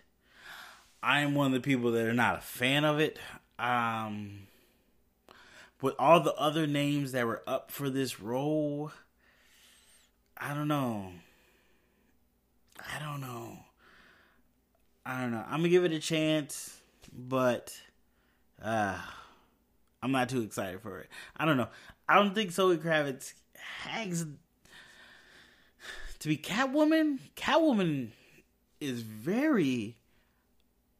I am one of the people that are not a fan of it. Um, with all the other names that were up for this role, I don't know. I don't know. I don't know. I'm gonna give it a chance, but uh I'm not too excited for it. I don't know. I don't think Zoe Kravitz hangs to be Catwoman. Catwoman is very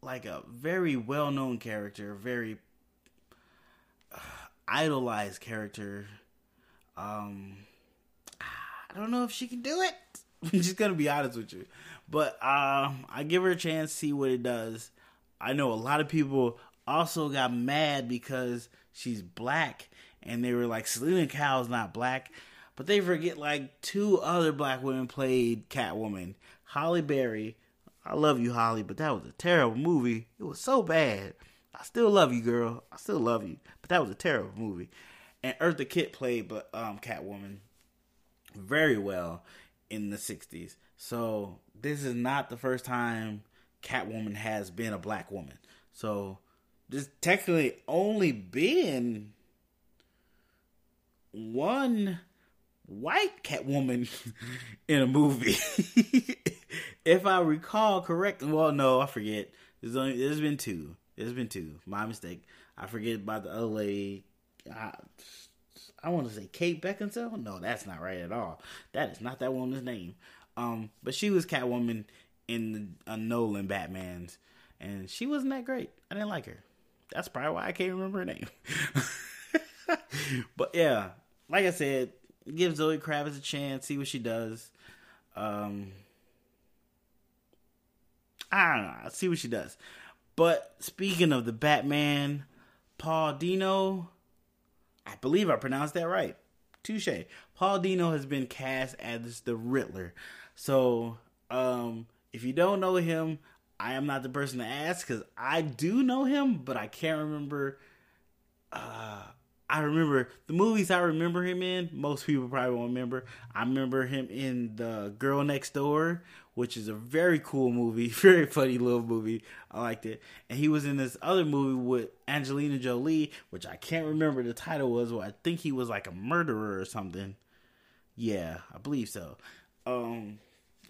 like a very well known character, very idolized character. Um, I don't know if she can do it. I'm just gonna be honest with you, but um, I give her a chance, see what it does. I know a lot of people also got mad because she's black, and they were like, Selina Kyle's not black, but they forget like two other black women played Catwoman. Halle Berry, I love you, Halle, but that was a terrible movie. It was so bad. I still love you, girl. I still love you. But that was a terrible movie. And Eartha Kitt played but um Catwoman very well in the 60s. So this is not the first time Catwoman has been a black woman. So this technically only been one white Catwoman in a movie. if I recall correctly, well, no, I forget. There's only there's been two. There's been two. My mistake. I forget about the other lady. I, I want to say Kate Beckinsale. No, that's not right at all. That is not that woman's name. Um, but she was Catwoman in a Nolan Batman's, and she wasn't that great. I didn't like her. That's probably why I can't remember her name. but yeah, like I said, give Zoe Kravitz a chance, see what she does. Um, I don't know, I'll see what she does. But speaking of the Batman, Paul Dano, I believe I pronounced that right. Touche. Paul Dano has been cast as the Riddler. So, um, if you don't know him, I am not the person to ask because I do know him, but I can't remember. Uh, I remember the movies I remember him in. Most people probably won't remember. I remember him in the Girl Next Door, which is a very cool movie, very funny little movie. I liked it. And he was in this other movie with Angelina Jolie, which I can't remember the title was. Well, I think he was like a murderer or something. Yeah, I believe so. Um,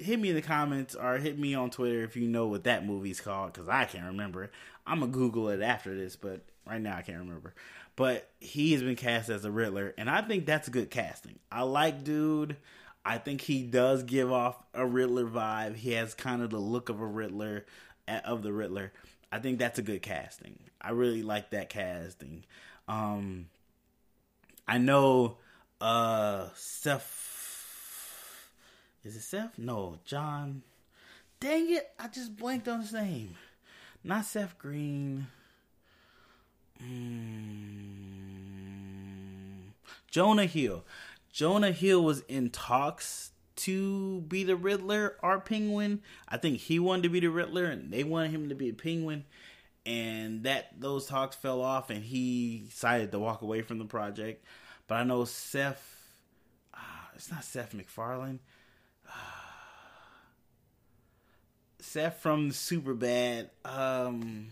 hit me in the comments or hit me on Twitter if you know what that movie's called because I can't remember it. I'm gonna Google it after this, but right now I can't remember. But he has been cast as a Riddler, and I think that's a good casting. I like dude. I think he does give off a Riddler vibe. He has kind of the look of a Riddler of the Riddler. I think that's a good casting. I really like that casting. Um, I know uh Seth is it Seth? No, John. Dang it! I just blanked on his name. Not Seth Green. Mm. Jonah Hill. Jonah Hill was in talks to be the Riddler or Penguin. I think he wanted to be the Riddler, and they wanted him to be a Penguin. And that those talks fell off, and he decided to walk away from the project. But I know Seth. Uh, it's not Seth MacFarlane. Seth from Superbad. Um,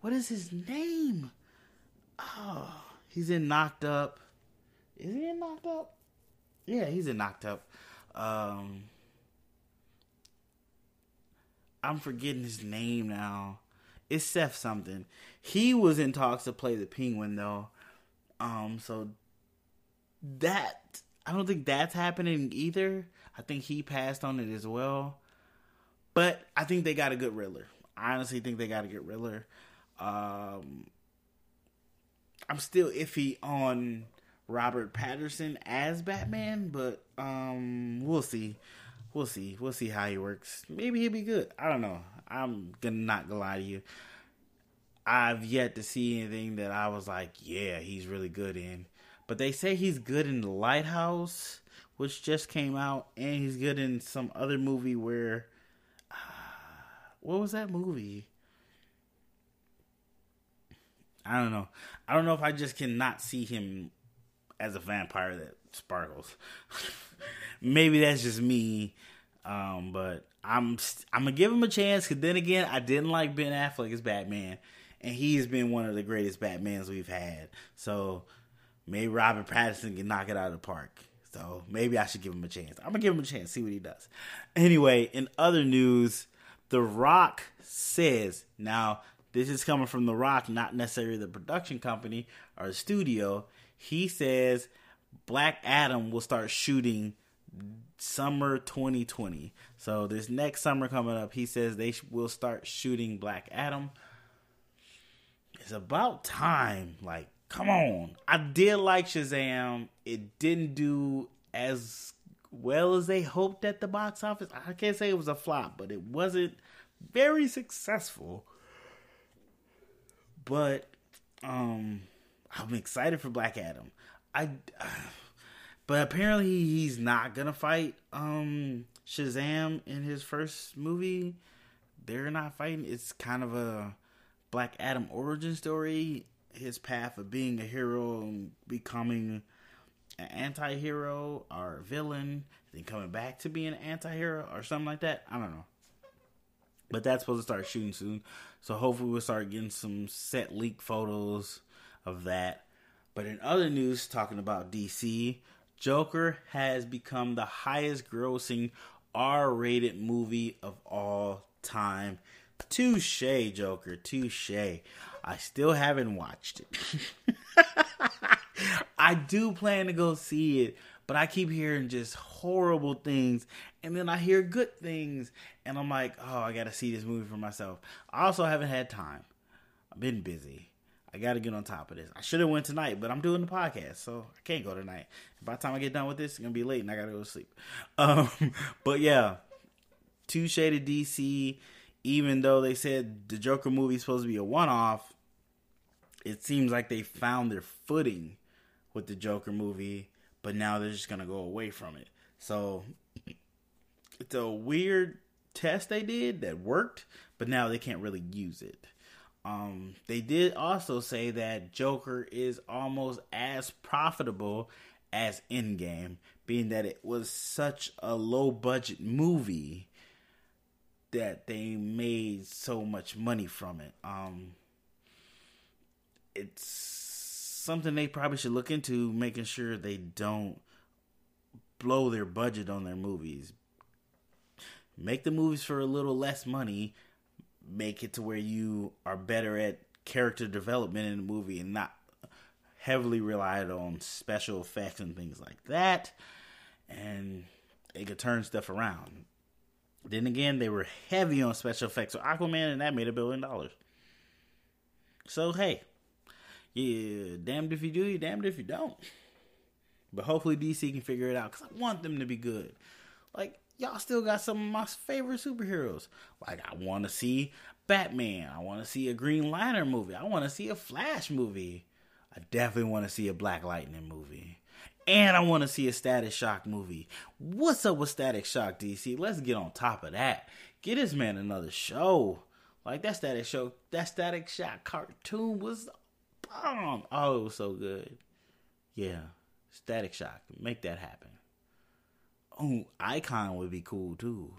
what is his name? Oh, he's in Knocked Up. Is he in Knocked Up? Yeah, he's in Knocked Up. Um, I'm forgetting his name now. It's Seth something. He was in talks to play the Penguin though. Um, so that I don't think that's happening either. I think he passed on it as well. But I think they got a good Riddler. I honestly think they got a good Riddler. Um, I'm still iffy on Robert Pattinson as Batman, but um, we'll see. We'll see. We'll see how he works. Maybe he'll be good. I don't know. I'm gonna not gonna lie to you. I've yet to see anything that I was like, yeah, he's really good in. But they say he's good in The Lighthouse, which just came out, and he's good in some other movie where what was that movie? I don't know. I don't know if I just cannot see him as a vampire that sparkles. Maybe that's just me. Um, but I'm I'm gonna give him a chance. Cause then again, I didn't like Ben Affleck as Batman, and he has been one of the greatest Batmans we've had. So maybe Robert Pattinson can knock it out of the park. So maybe I should give him a chance. I'm gonna give him a chance, see what he does. Anyway, in other news, the Rock says, now this is coming from The Rock, not necessarily the production company or the studio. He says Black Adam will start shooting summer 2020. So this next summer coming up, he says they will start shooting Black Adam. It's about time. Like, come on. I did like Shazam. It didn't do as well as they hoped at the box office. I can't say it was a flop, but it wasn't very successful. But um I'm excited for Black Adam. I but apparently he's not going to fight um Shazam in his first movie. They're not fighting. It's kind of a Black Adam origin story, his path of being a hero and becoming an anti-hero or a villain, then coming back to being an anti-hero or something like that. I don't know. But that's supposed to start shooting soon. So hopefully we'll start getting some set leak photos of that. But in other news, talking about DC, Joker has become the highest grossing R rated movie of all time. Touche, Joker, touche. I still haven't watched it. I do plan to go see it, but I keep hearing just horrible things, and then I hear good things, and I'm like, oh, I gotta see this movie for myself. I also haven't had time. I've been busy. I got to get on top of this. I should have went tonight, but I'm doing the podcast, so I can't go tonight. By the time I get done with this, it's gonna be late, and I gotta go to sleep. Um, but yeah, Two Shaded DC. Even though they said the Joker movie is supposed to be a one-off, it seems like they found their footing with the Joker movie, but now they're just gonna go away from it. So it's a weird test they did that worked, but now they can't really use it. Um, they did also say that Joker is almost as profitable as Endgame, being that it was such a low budget movie that they made so much money from it. Um, it's something they probably should look into, making sure they don't blow their budget on their movies. Make the movies for a little less money make it to where you are better at character development in the movie and not heavily relied on special effects and things like that. And it could turn stuff around. Then again, they were heavy on special effects. So Aquaman and that made a billion dollars. So hey, yeah, damned if you do, you damned if you don't. But hopefully DC can figure it out because I want them to be good. Like y'all still got some of my favorite superheroes. Like I want to see Batman. I want to see a Green Lantern movie. I want to see a Flash movie. I definitely want to see a Black Lightning movie. And I want to see a Static Shock movie. What's up with Static Shock, DC? Let's get on top of that. Get this man another show. Like that Static Show, that Static Shock cartoon was bomb. Oh, it was so good. Yeah, Static Shock. Make that happen. Oh, Icon would be cool too.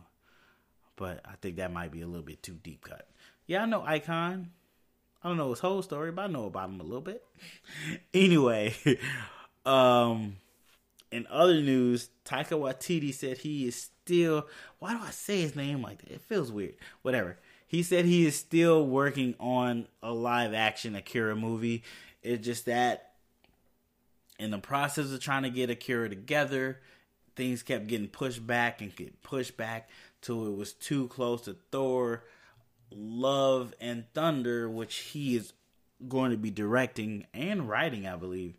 But I think that might be a little bit too deep cut. Yeah, I know Icon. I don't know his whole story, but I know about him a little bit. anyway, um in other news, Taika Waititi said he is still why do I say his name like that? It feels weird. Whatever. He said he is still working on a live action Akira movie. It's just that in the process of trying to get Akira together, things kept getting pushed back and get pushed back till it was too close to Thor, Love and Thunder, which he is going to be directing and writing, I believe.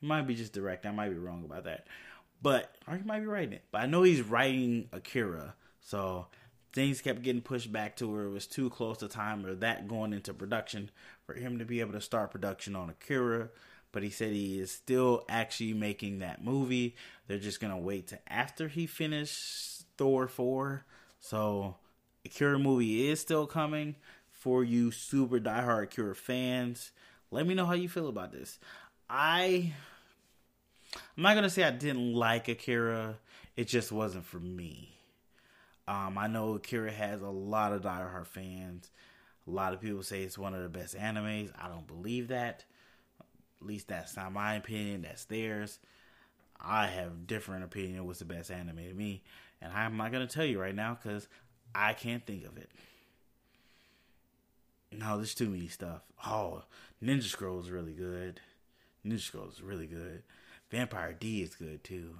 He might be just directing. I might be wrong about that. But or he might be writing it. But I know he's writing Akira. So things kept getting pushed back to where it was too close to time or that going into production for him to be able to start production on Akira but he said he is still actually making that movie. They're just gonna wait to after he finished Thor four. So Akira movie is still coming for you super diehard Akira fans. Let me know how you feel about this. I I'm not gonna say I didn't like Akira. It just wasn't for me. Um, I know Akira has a lot of diehard fans. A lot of people say it's one of the best animes. I don't believe that. At least that's not my opinion. That's theirs. I have different opinion what's the best anime to me, and I'm not gonna tell you right now because I can't think of it. No, there's too many stuff. Oh, Ninja Scroll is really good. Ninja Scroll is really good. Vampire D is good too.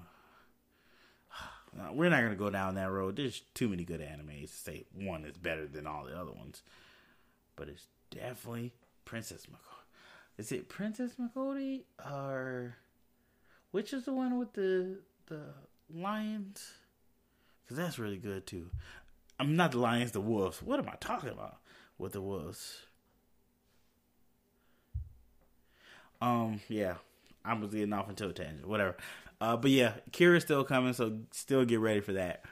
We're not gonna go down that road. There's too many good animes to say one is better than all the other ones. But it's definitely Princess Makoto. Is it Princess Makodi or which is the one with the the lions? Because that's really good too. I'm not the lions, the wolves. What am I talking about with the wolves? Um, yeah, I was getting off into a tangent. Whatever. Uh, but yeah, Kira's still coming, so still get ready for that.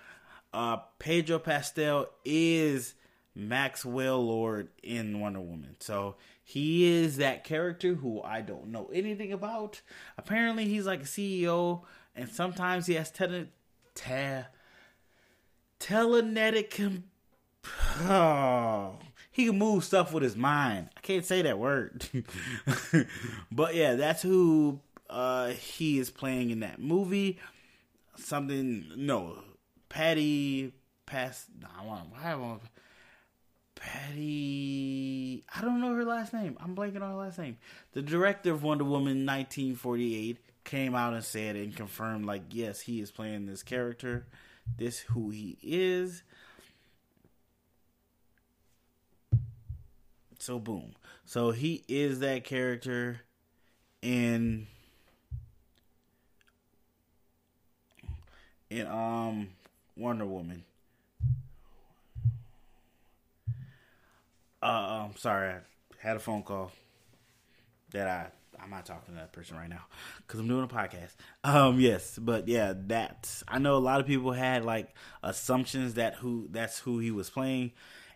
Uh, Pedro Pascal is Maxwell Lord in Wonder Woman. So he is that character who I don't know anything about. Apparently, he's like a CEO, and sometimes he has tele- te- telenetic. Com- oh, he can move stuff with his mind. I can't say that word, but yeah, that's who uh, he is playing in that movie. Something no, Patty Pass. No, I want. I want. Patty. I don't know her last name. I'm blanking on her last name. The director of Wonder Woman 1948 came out and said and confirmed, like, yes, he is playing this character. This who he is. So boom. So he is that character in in um Wonder Woman. Uh, I'm sorry, I had a phone call that I I'm not talking to that person right now because I'm doing a podcast. Um, yes, but yeah, that I know a lot of people had like assumptions that who that's who he was playing,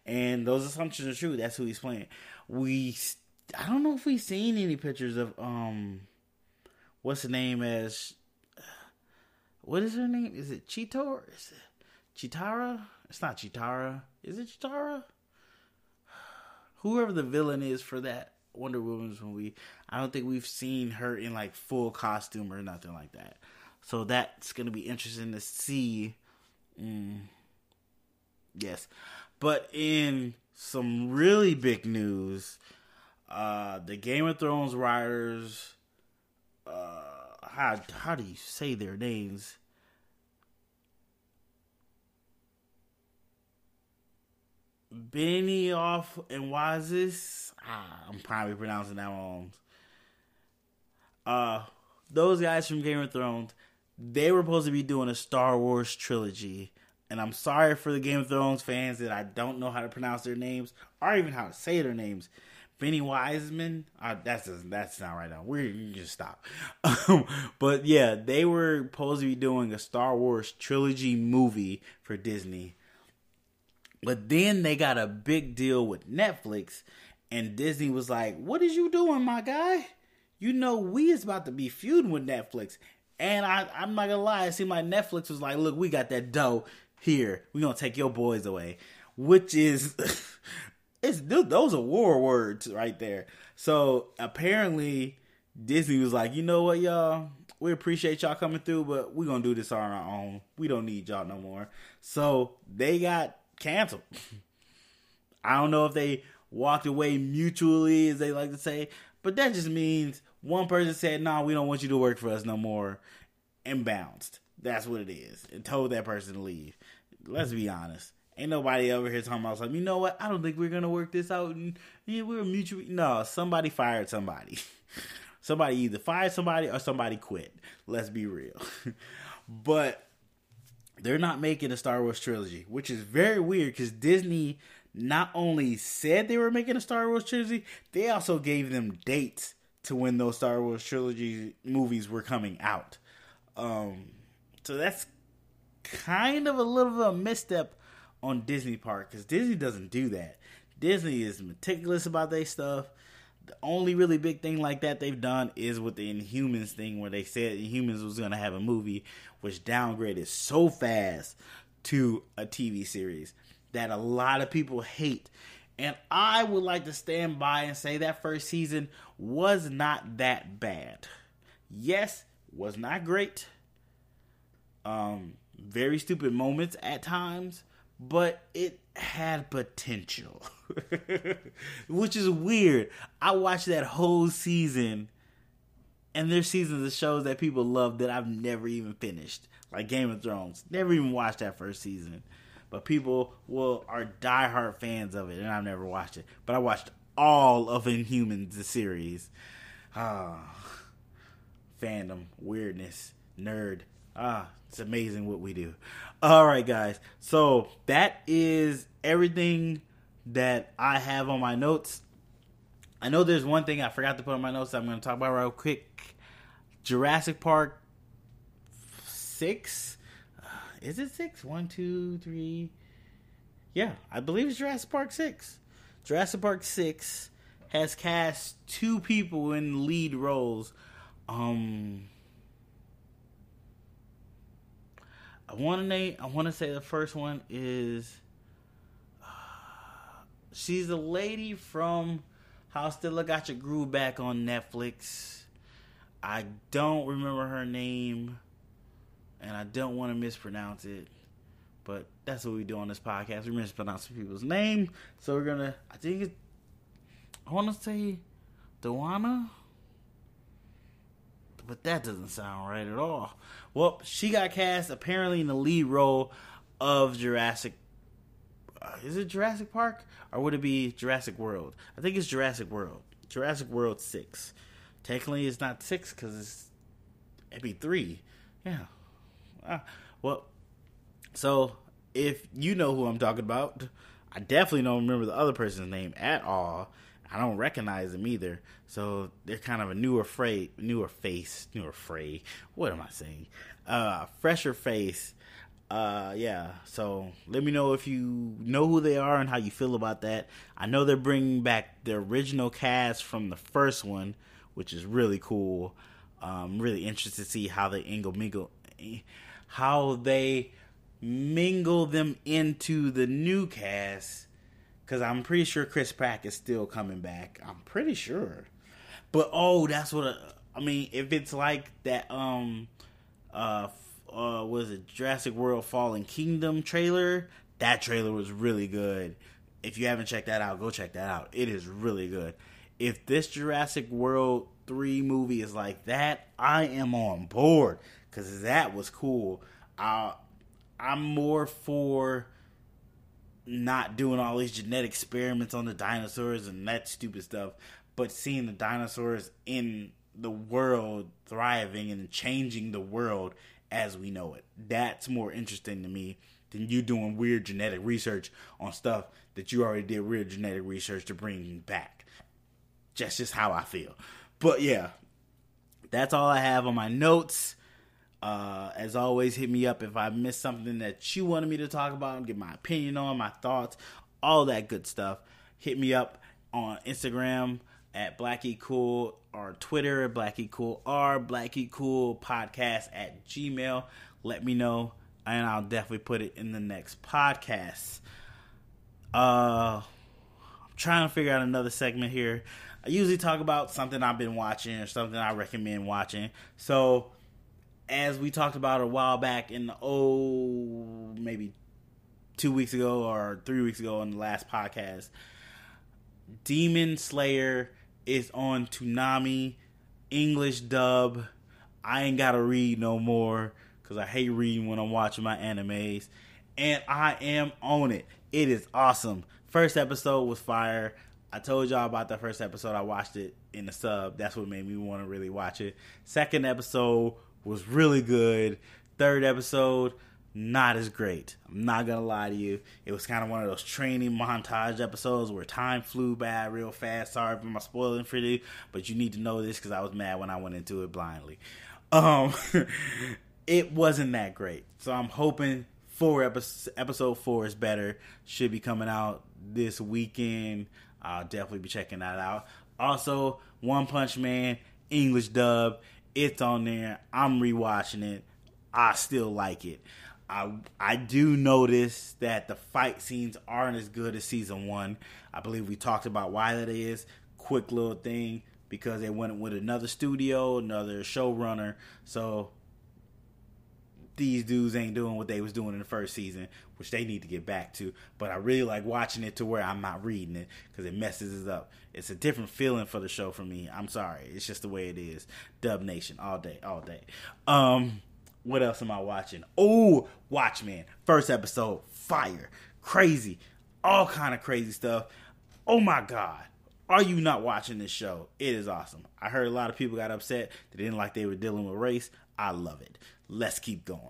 and those assumptions are true. That's who he's playing. We I don't know if we've seen any pictures of um, what's the name as what is her name? Is it Cheetor? Is it Chitara? It's not Chitara. Is it Chitara? Whoever the villain is for that Wonder Woman's movie, I don't think we've seen her in like full costume or nothing like that. So that's gonna be interesting to see. Mm. Yes, but in some really big news, uh, the Game of Thrones writers, uh, how how do you say their names? Benioff and Wazis. Ah, I'm probably pronouncing that wrong. Uh, those guys from Game of Thrones, they were supposed to be doing a Star Wars trilogy. And I'm sorry for the Game of Thrones fans that I don't know how to pronounce their names or even how to say their names. Benny Wiseman, uh, that's that's not right now. We're you just stop. but yeah, they were supposed to be doing a Star Wars trilogy movie for Disney but then they got a big deal with Netflix, and Disney was like, "What is you doing, my guy? You know we is about to be feuding with Netflix." And I, I'm not gonna lie, it seemed like Netflix was like, "Look, we got that dough here. We gonna take your boys away," which is, it's those are war words right there. So apparently, Disney was like, "You know what, y'all." we appreciate y'all coming through, but we're gonna do this on our own. We don't need y'all no more. So they got canceled. I don't know if they walked away mutually, as they like to say, but that just means one person said, "No, nah, we don't want you to work for us no more," and bounced. That's what it is, and told that person to leave. Let's be honest. Ain't nobody over here talking about something. You know what? I don't think we're gonna work this out, and yeah, we're mutually. No, somebody fired somebody. somebody either fired somebody or somebody quit. Let's be real. but they're not making a Star Wars trilogy, which is very weird because Disney not only said they were making a Star Wars trilogy, they also gave them dates to when those Star Wars trilogy movies were coming out. Um, so that's kind of a little bit of a misstep on Disney part because Disney doesn't do that. Disney is meticulous about their stuff the only really big thing like that they've done is with the Inhumans thing, where they said Inhumans was going to have a movie, which downgraded so fast to a TV series that a lot of people hate. And I would like to stand by and say that first season was not that bad. Yes, was not great. Um, very stupid moments at times, but it had potential. Which is weird. I watched that whole season and there's seasons of shows that people love that I've never even finished. Like Game of Thrones. Never even watched that first season. But people will are diehard fans of it and I've never watched it. But I watched all of Inhumans the series. Ah fandom, weirdness, nerd. Ah, it's amazing what we do. All right, guys. So that is everything that I have on my notes. I know there's one thing I forgot to put on my notes I'm going to talk about real quick. Jurassic Park six. Uh, is it six? One, two, three. Yeah, I believe it's Jurassic Park six. Jurassic Park six has cast two people in lead roles. Um, I want to name. I want to say the first one is uh, She's a lady from How Still I Got Your Groove Back on Netflix. I don't remember her name, and I don't want to mispronounce it. But that's what we do on this podcast. We mispronounce people's name, so we're gonna. I think. I want to say, Dewana, but that doesn't sound right at all. Well, she got cast apparently in the lead role of Jurassic. Uh, is it Jurassic Park or would it be Jurassic World? I think it's Jurassic World. Jurassic World six. Technically, it's not six because it's it'd be three. Yeah. Uh, well, so if you know who I'm talking about, I definitely don't remember the other person's name at all. I don't recognize them either. So they're kind of a newer fray, newer face, newer fray. What am I saying? Uh, fresher face. Uh, yeah. So let me know if you know who they are and how you feel about that. I know they're bringing back the original cast from the first one, which is really cool. Um, really interested to see how they mingle, how they mingle them into the new cast because I'm pretty sure Chris Pratt is still coming back. I'm pretty sure. But oh, that's what a, I mean. If it's like that, um, uh, uh, was it Jurassic World Fallen Kingdom trailer? That trailer was really good. If you haven't checked that out, go check that out. It is really good. If this Jurassic World 3 movie is like that, I am on board because that was cool. Uh, I'm more for not doing all these genetic experiments on the dinosaurs and that stupid stuff, but seeing the dinosaurs in the world thriving and changing the world as we know it. That's more interesting to me than you doing weird genetic research on stuff that you already did weird genetic research to bring back. That's just how I feel. But yeah, that's all I have on my notes. Uh, as always, hit me up if I missed something that you wanted me to talk about get my opinion on, my thoughts, all that good stuff. Hit me up on Instagram at Blackie Cool or Twitter at Blackie Cool or Blackie Cool Podcast at Gmail. Let me know, and I'll definitely put it in the next podcast. Uh, I'm trying to figure out another segment here. I usually talk about something I've been watching or something I recommend watching. So as we talked about a while back in the oh maybe two weeks ago or three weeks ago on the last podcast, Demon Slayer is on Toonami English dub. I ain't gotta read no more because I hate reading when I'm watching my animes, and I am on it. It is awesome. First episode was fire. I told y'all about the first episode. I watched it in the sub. That's what made me want to really watch it. Second episode was really good. Third episode, not as great. I'm not gonna lie to you. It was kind of one of those training montage episodes where time flew by real fast. Sorry for my spoiling for you, but you need to know this because I was mad when I went into it blindly. Um, it wasn't that great. So I'm hoping four episode episode four is better. Should be coming out this weekend. I'll definitely be checking that out. Also, One Punch Man English dub it's on there. I'm rewatching it. I still like it. I I do notice that the fight scenes aren't as good as season one. I believe we talked about why that is. Quick little thing because they went with another studio, another showrunner. So these dudes ain't doing what they was doing in the first season, which they need to get back to. But I really like watching it to where I'm not reading it because it messes it up. It's a different feeling for the show for me. I'm sorry, it's just the way it is. Dub Nation all day, all day. Um, what else am I watching? Oh, Watchmen first episode, fire, crazy, all kind of crazy stuff. Oh my god. Are you not watching this show? It is awesome. I heard a lot of people got upset. They didn't like they were dealing with race. I love it. Let's keep going.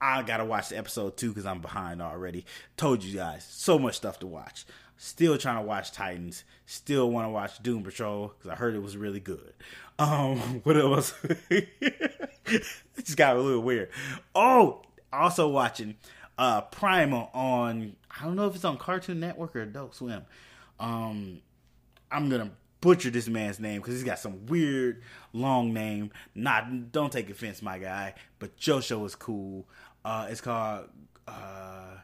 I gotta watch the episode two because I'm behind already. Told you guys, so much stuff to watch. Still trying to watch Titans. Still want to watch Doom Patrol because I heard it was really good. Um, what else? just got a little weird. Oh, also watching uh Primal on. I don't know if it's on Cartoon Network or Adult Swim. Um, I'm gonna butcher this man's name because he's got some weird long name. Not don't take offense, my guy, but Joe Show is cool. Uh, it's called uh,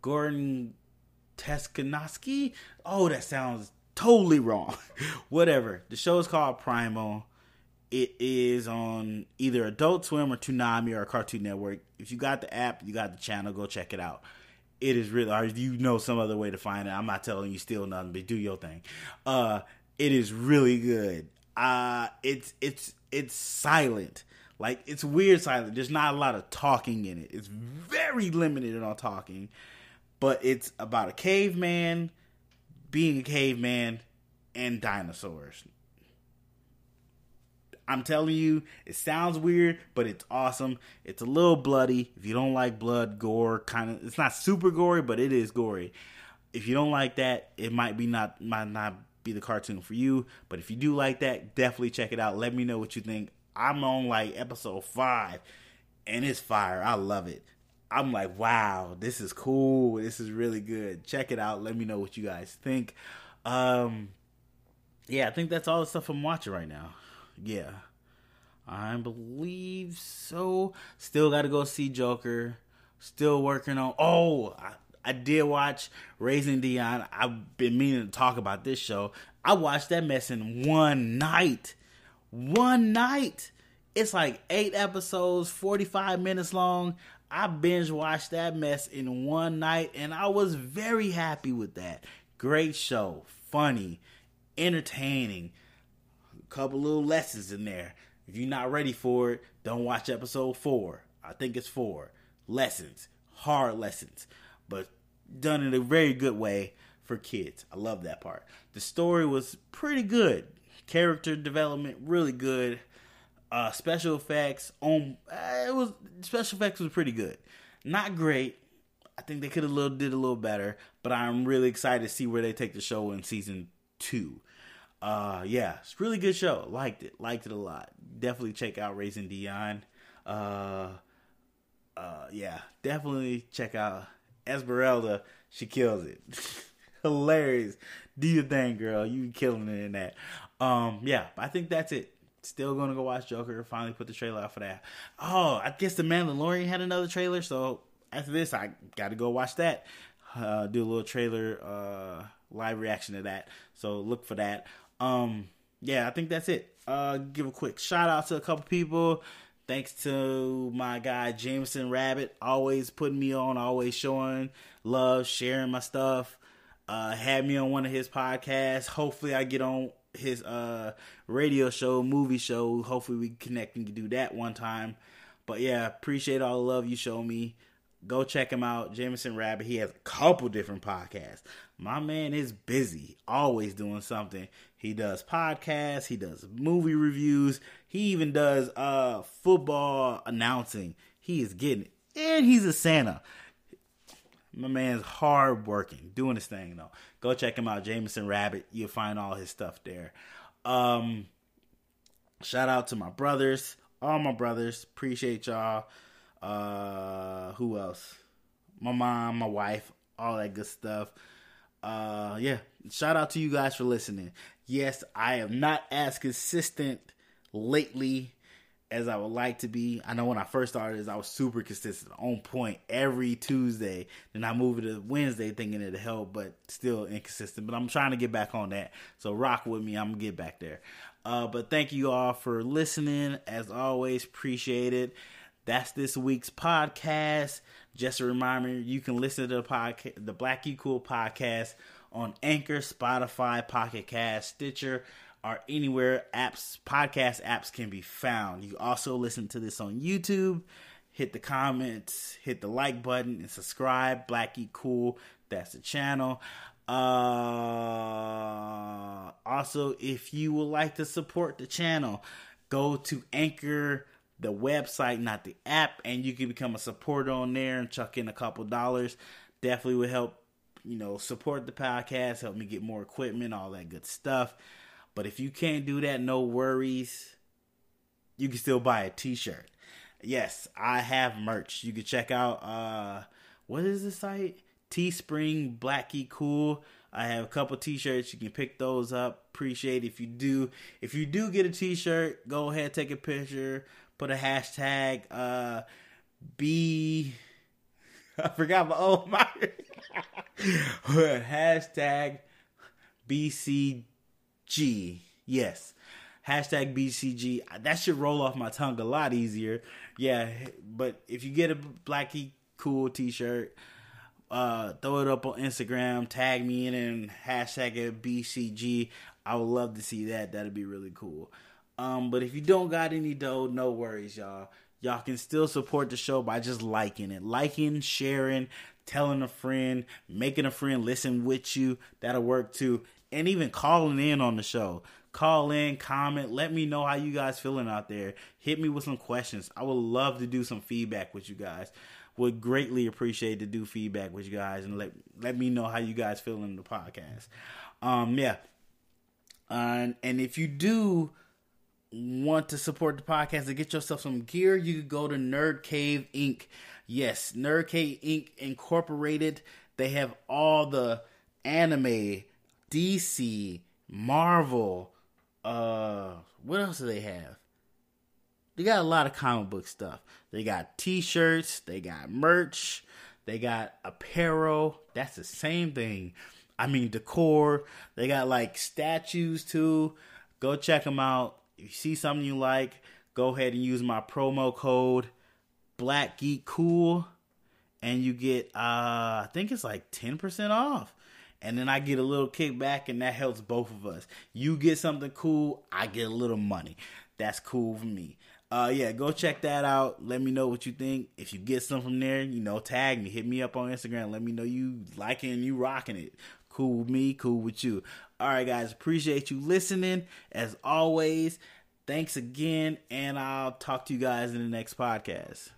Gordon Teskanoski. Oh, that sounds totally wrong. Whatever. The show is called Primal. It is on either Adult Swim or Toonami or Cartoon Network. If you got the app, you got the channel, go check it out. It is really, or you know some other way to find it. I'm not telling you steal nothing, but do your thing. Uh, it is really good. Uh, it's it's it's silent. Like it's weird silent. There's not a lot of talking in it. It's very limited on talking, but it's about a caveman being a caveman and dinosaurs. I'm telling you, it sounds weird, but it's awesome. It's a little bloody. If you don't like blood, gore, kind of, it's not super gory, but it is gory. If you don't like that, it might be not might not be the cartoon for you. But if you do like that, definitely check it out. Let me know what you think. I'm on like episode five, and it's fire. I love it. I'm like, wow, this is cool. This is really good. Check it out. Let me know what you guys think. Um, yeah, I think that's all the stuff I'm watching right now. Yeah, I believe so. Still got to go see Joker. Still working on. Oh, I, I did watch Raising Dion. I've been meaning to talk about this show. I watched that mess in one night. One night. It's like eight episodes, 45 minutes long. I binge watched that mess in one night and I was very happy with that. Great show, funny, entertaining, a couple little lessons in there. If you're not ready for it, don't watch episode four. I think it's four. Lessons, hard lessons, but done in a very good way for kids. I love that part. The story was pretty good. Character development really good. Uh, special effects on uh, it was special effects was pretty good. Not great. I think they could have little did a little better, but I'm really excited to see where they take the show in season two. Uh, yeah, it's really good show. Liked it, liked it a lot. Definitely check out Raising Dion. Uh, uh, yeah, definitely check out Esmeralda. She kills it. Hilarious. Do your thing, girl. You killing it in that. Um, yeah, I think that's it. Still gonna go watch Joker. Finally put the trailer out for that. Oh, I guess the Mandalorian had another trailer, so after this, I got to go watch that. Uh, do a little trailer uh, live reaction to that. So look for that. Um, yeah, I think that's it. Uh, give a quick shout out to a couple people. Thanks to my guy Jameson Rabbit, always putting me on, always showing love, sharing my stuff. Uh, had me on one of his podcasts. Hopefully, I get on his uh radio show, movie show. Hopefully we connect and do that one time. But yeah, appreciate all the love you show me. Go check him out, Jameson Rabbit. He has a couple different podcasts. My man is busy, always doing something. He does podcasts, he does movie reviews, he even does uh football announcing. He is getting it. And he's a Santa. My man's hard working, doing his thing though. Go check him out, Jameson Rabbit. You'll find all his stuff there. Um, shout out to my brothers, all my brothers. Appreciate y'all. Uh, who else? My mom, my wife, all that good stuff. Uh, yeah. Shout out to you guys for listening. Yes, I am not as consistent lately as I would like to be. I know when I first started, I was super consistent, on point every Tuesday. Then I moved to Wednesday, thinking it'd help, but still inconsistent. But I'm trying to get back on that. So rock with me. I'm gonna get back there. Uh, but thank you all for listening. As always, appreciate it. That's this week's podcast. Just a reminder, you can listen to the podcast, the Black E Cool podcast on Anchor, Spotify, Pocket Cast, Stitcher or anywhere apps podcast apps can be found. You also listen to this on YouTube. Hit the comments, hit the like button, and subscribe. Blackie Cool, that's the channel. Uh, also, if you would like to support the channel, go to Anchor, the website, not the app, and you can become a supporter on there and chuck in a couple dollars. Definitely would help, you know, support the podcast, help me get more equipment, all that good stuff. But if you can't do that, no worries. You can still buy a t-shirt. Yes, I have merch. You can check out uh what is the site? Teespring Blackie Cool. I have a couple t-shirts. You can pick those up. Appreciate if you do. If you do get a t-shirt, go ahead take a picture. Put a hashtag uh B I forgot my oh my Hashtag BCG. Yes. Hashtag BCG. That should roll off my tongue a lot easier. Yeah, but if you get a Blackie Cool t shirt, uh, throw it up on Instagram, tag me in and hashtag it BCG. I would love to see that. That'd be really cool. Um, but if you don't got any dough, no worries, y'all. Y'all can still support the show by just liking it, liking, sharing, telling a friend, making a friend listen with you. That'll work too. And even calling in on the show. Call in, comment, let me know how you guys feeling out there. Hit me with some questions. I would love to do some feedback with you guys. Would greatly appreciate to do feedback with you guys and let let me know how you guys feel in the podcast. Um, yeah. Uh, and if you do want to support the podcast and get yourself some gear, you could go to Nerd Cave Inc. Yes, Nerd Cave Inc. Incorporated. They have all the anime, DC, Marvel. Uh, what else do they have? They got a lot of comic book stuff. They got T-shirts. They got merch. They got apparel. That's the same thing. I mean, decor. They got like statues too. Go check them out. If you see something you like, go ahead and use my promo code Black Geek Cool, and you get uh I think it's like ten percent off. And then I get a little kickback, and that helps both of us. You get something cool, I get a little money. That's cool for me. Uh, yeah, go check that out. Let me know what you think. If you get something from there, you know, tag me, hit me up on Instagram. Let me know you liking, and you rocking it. Cool with me, cool with you. All right, guys, appreciate you listening. As always, thanks again, and I'll talk to you guys in the next podcast.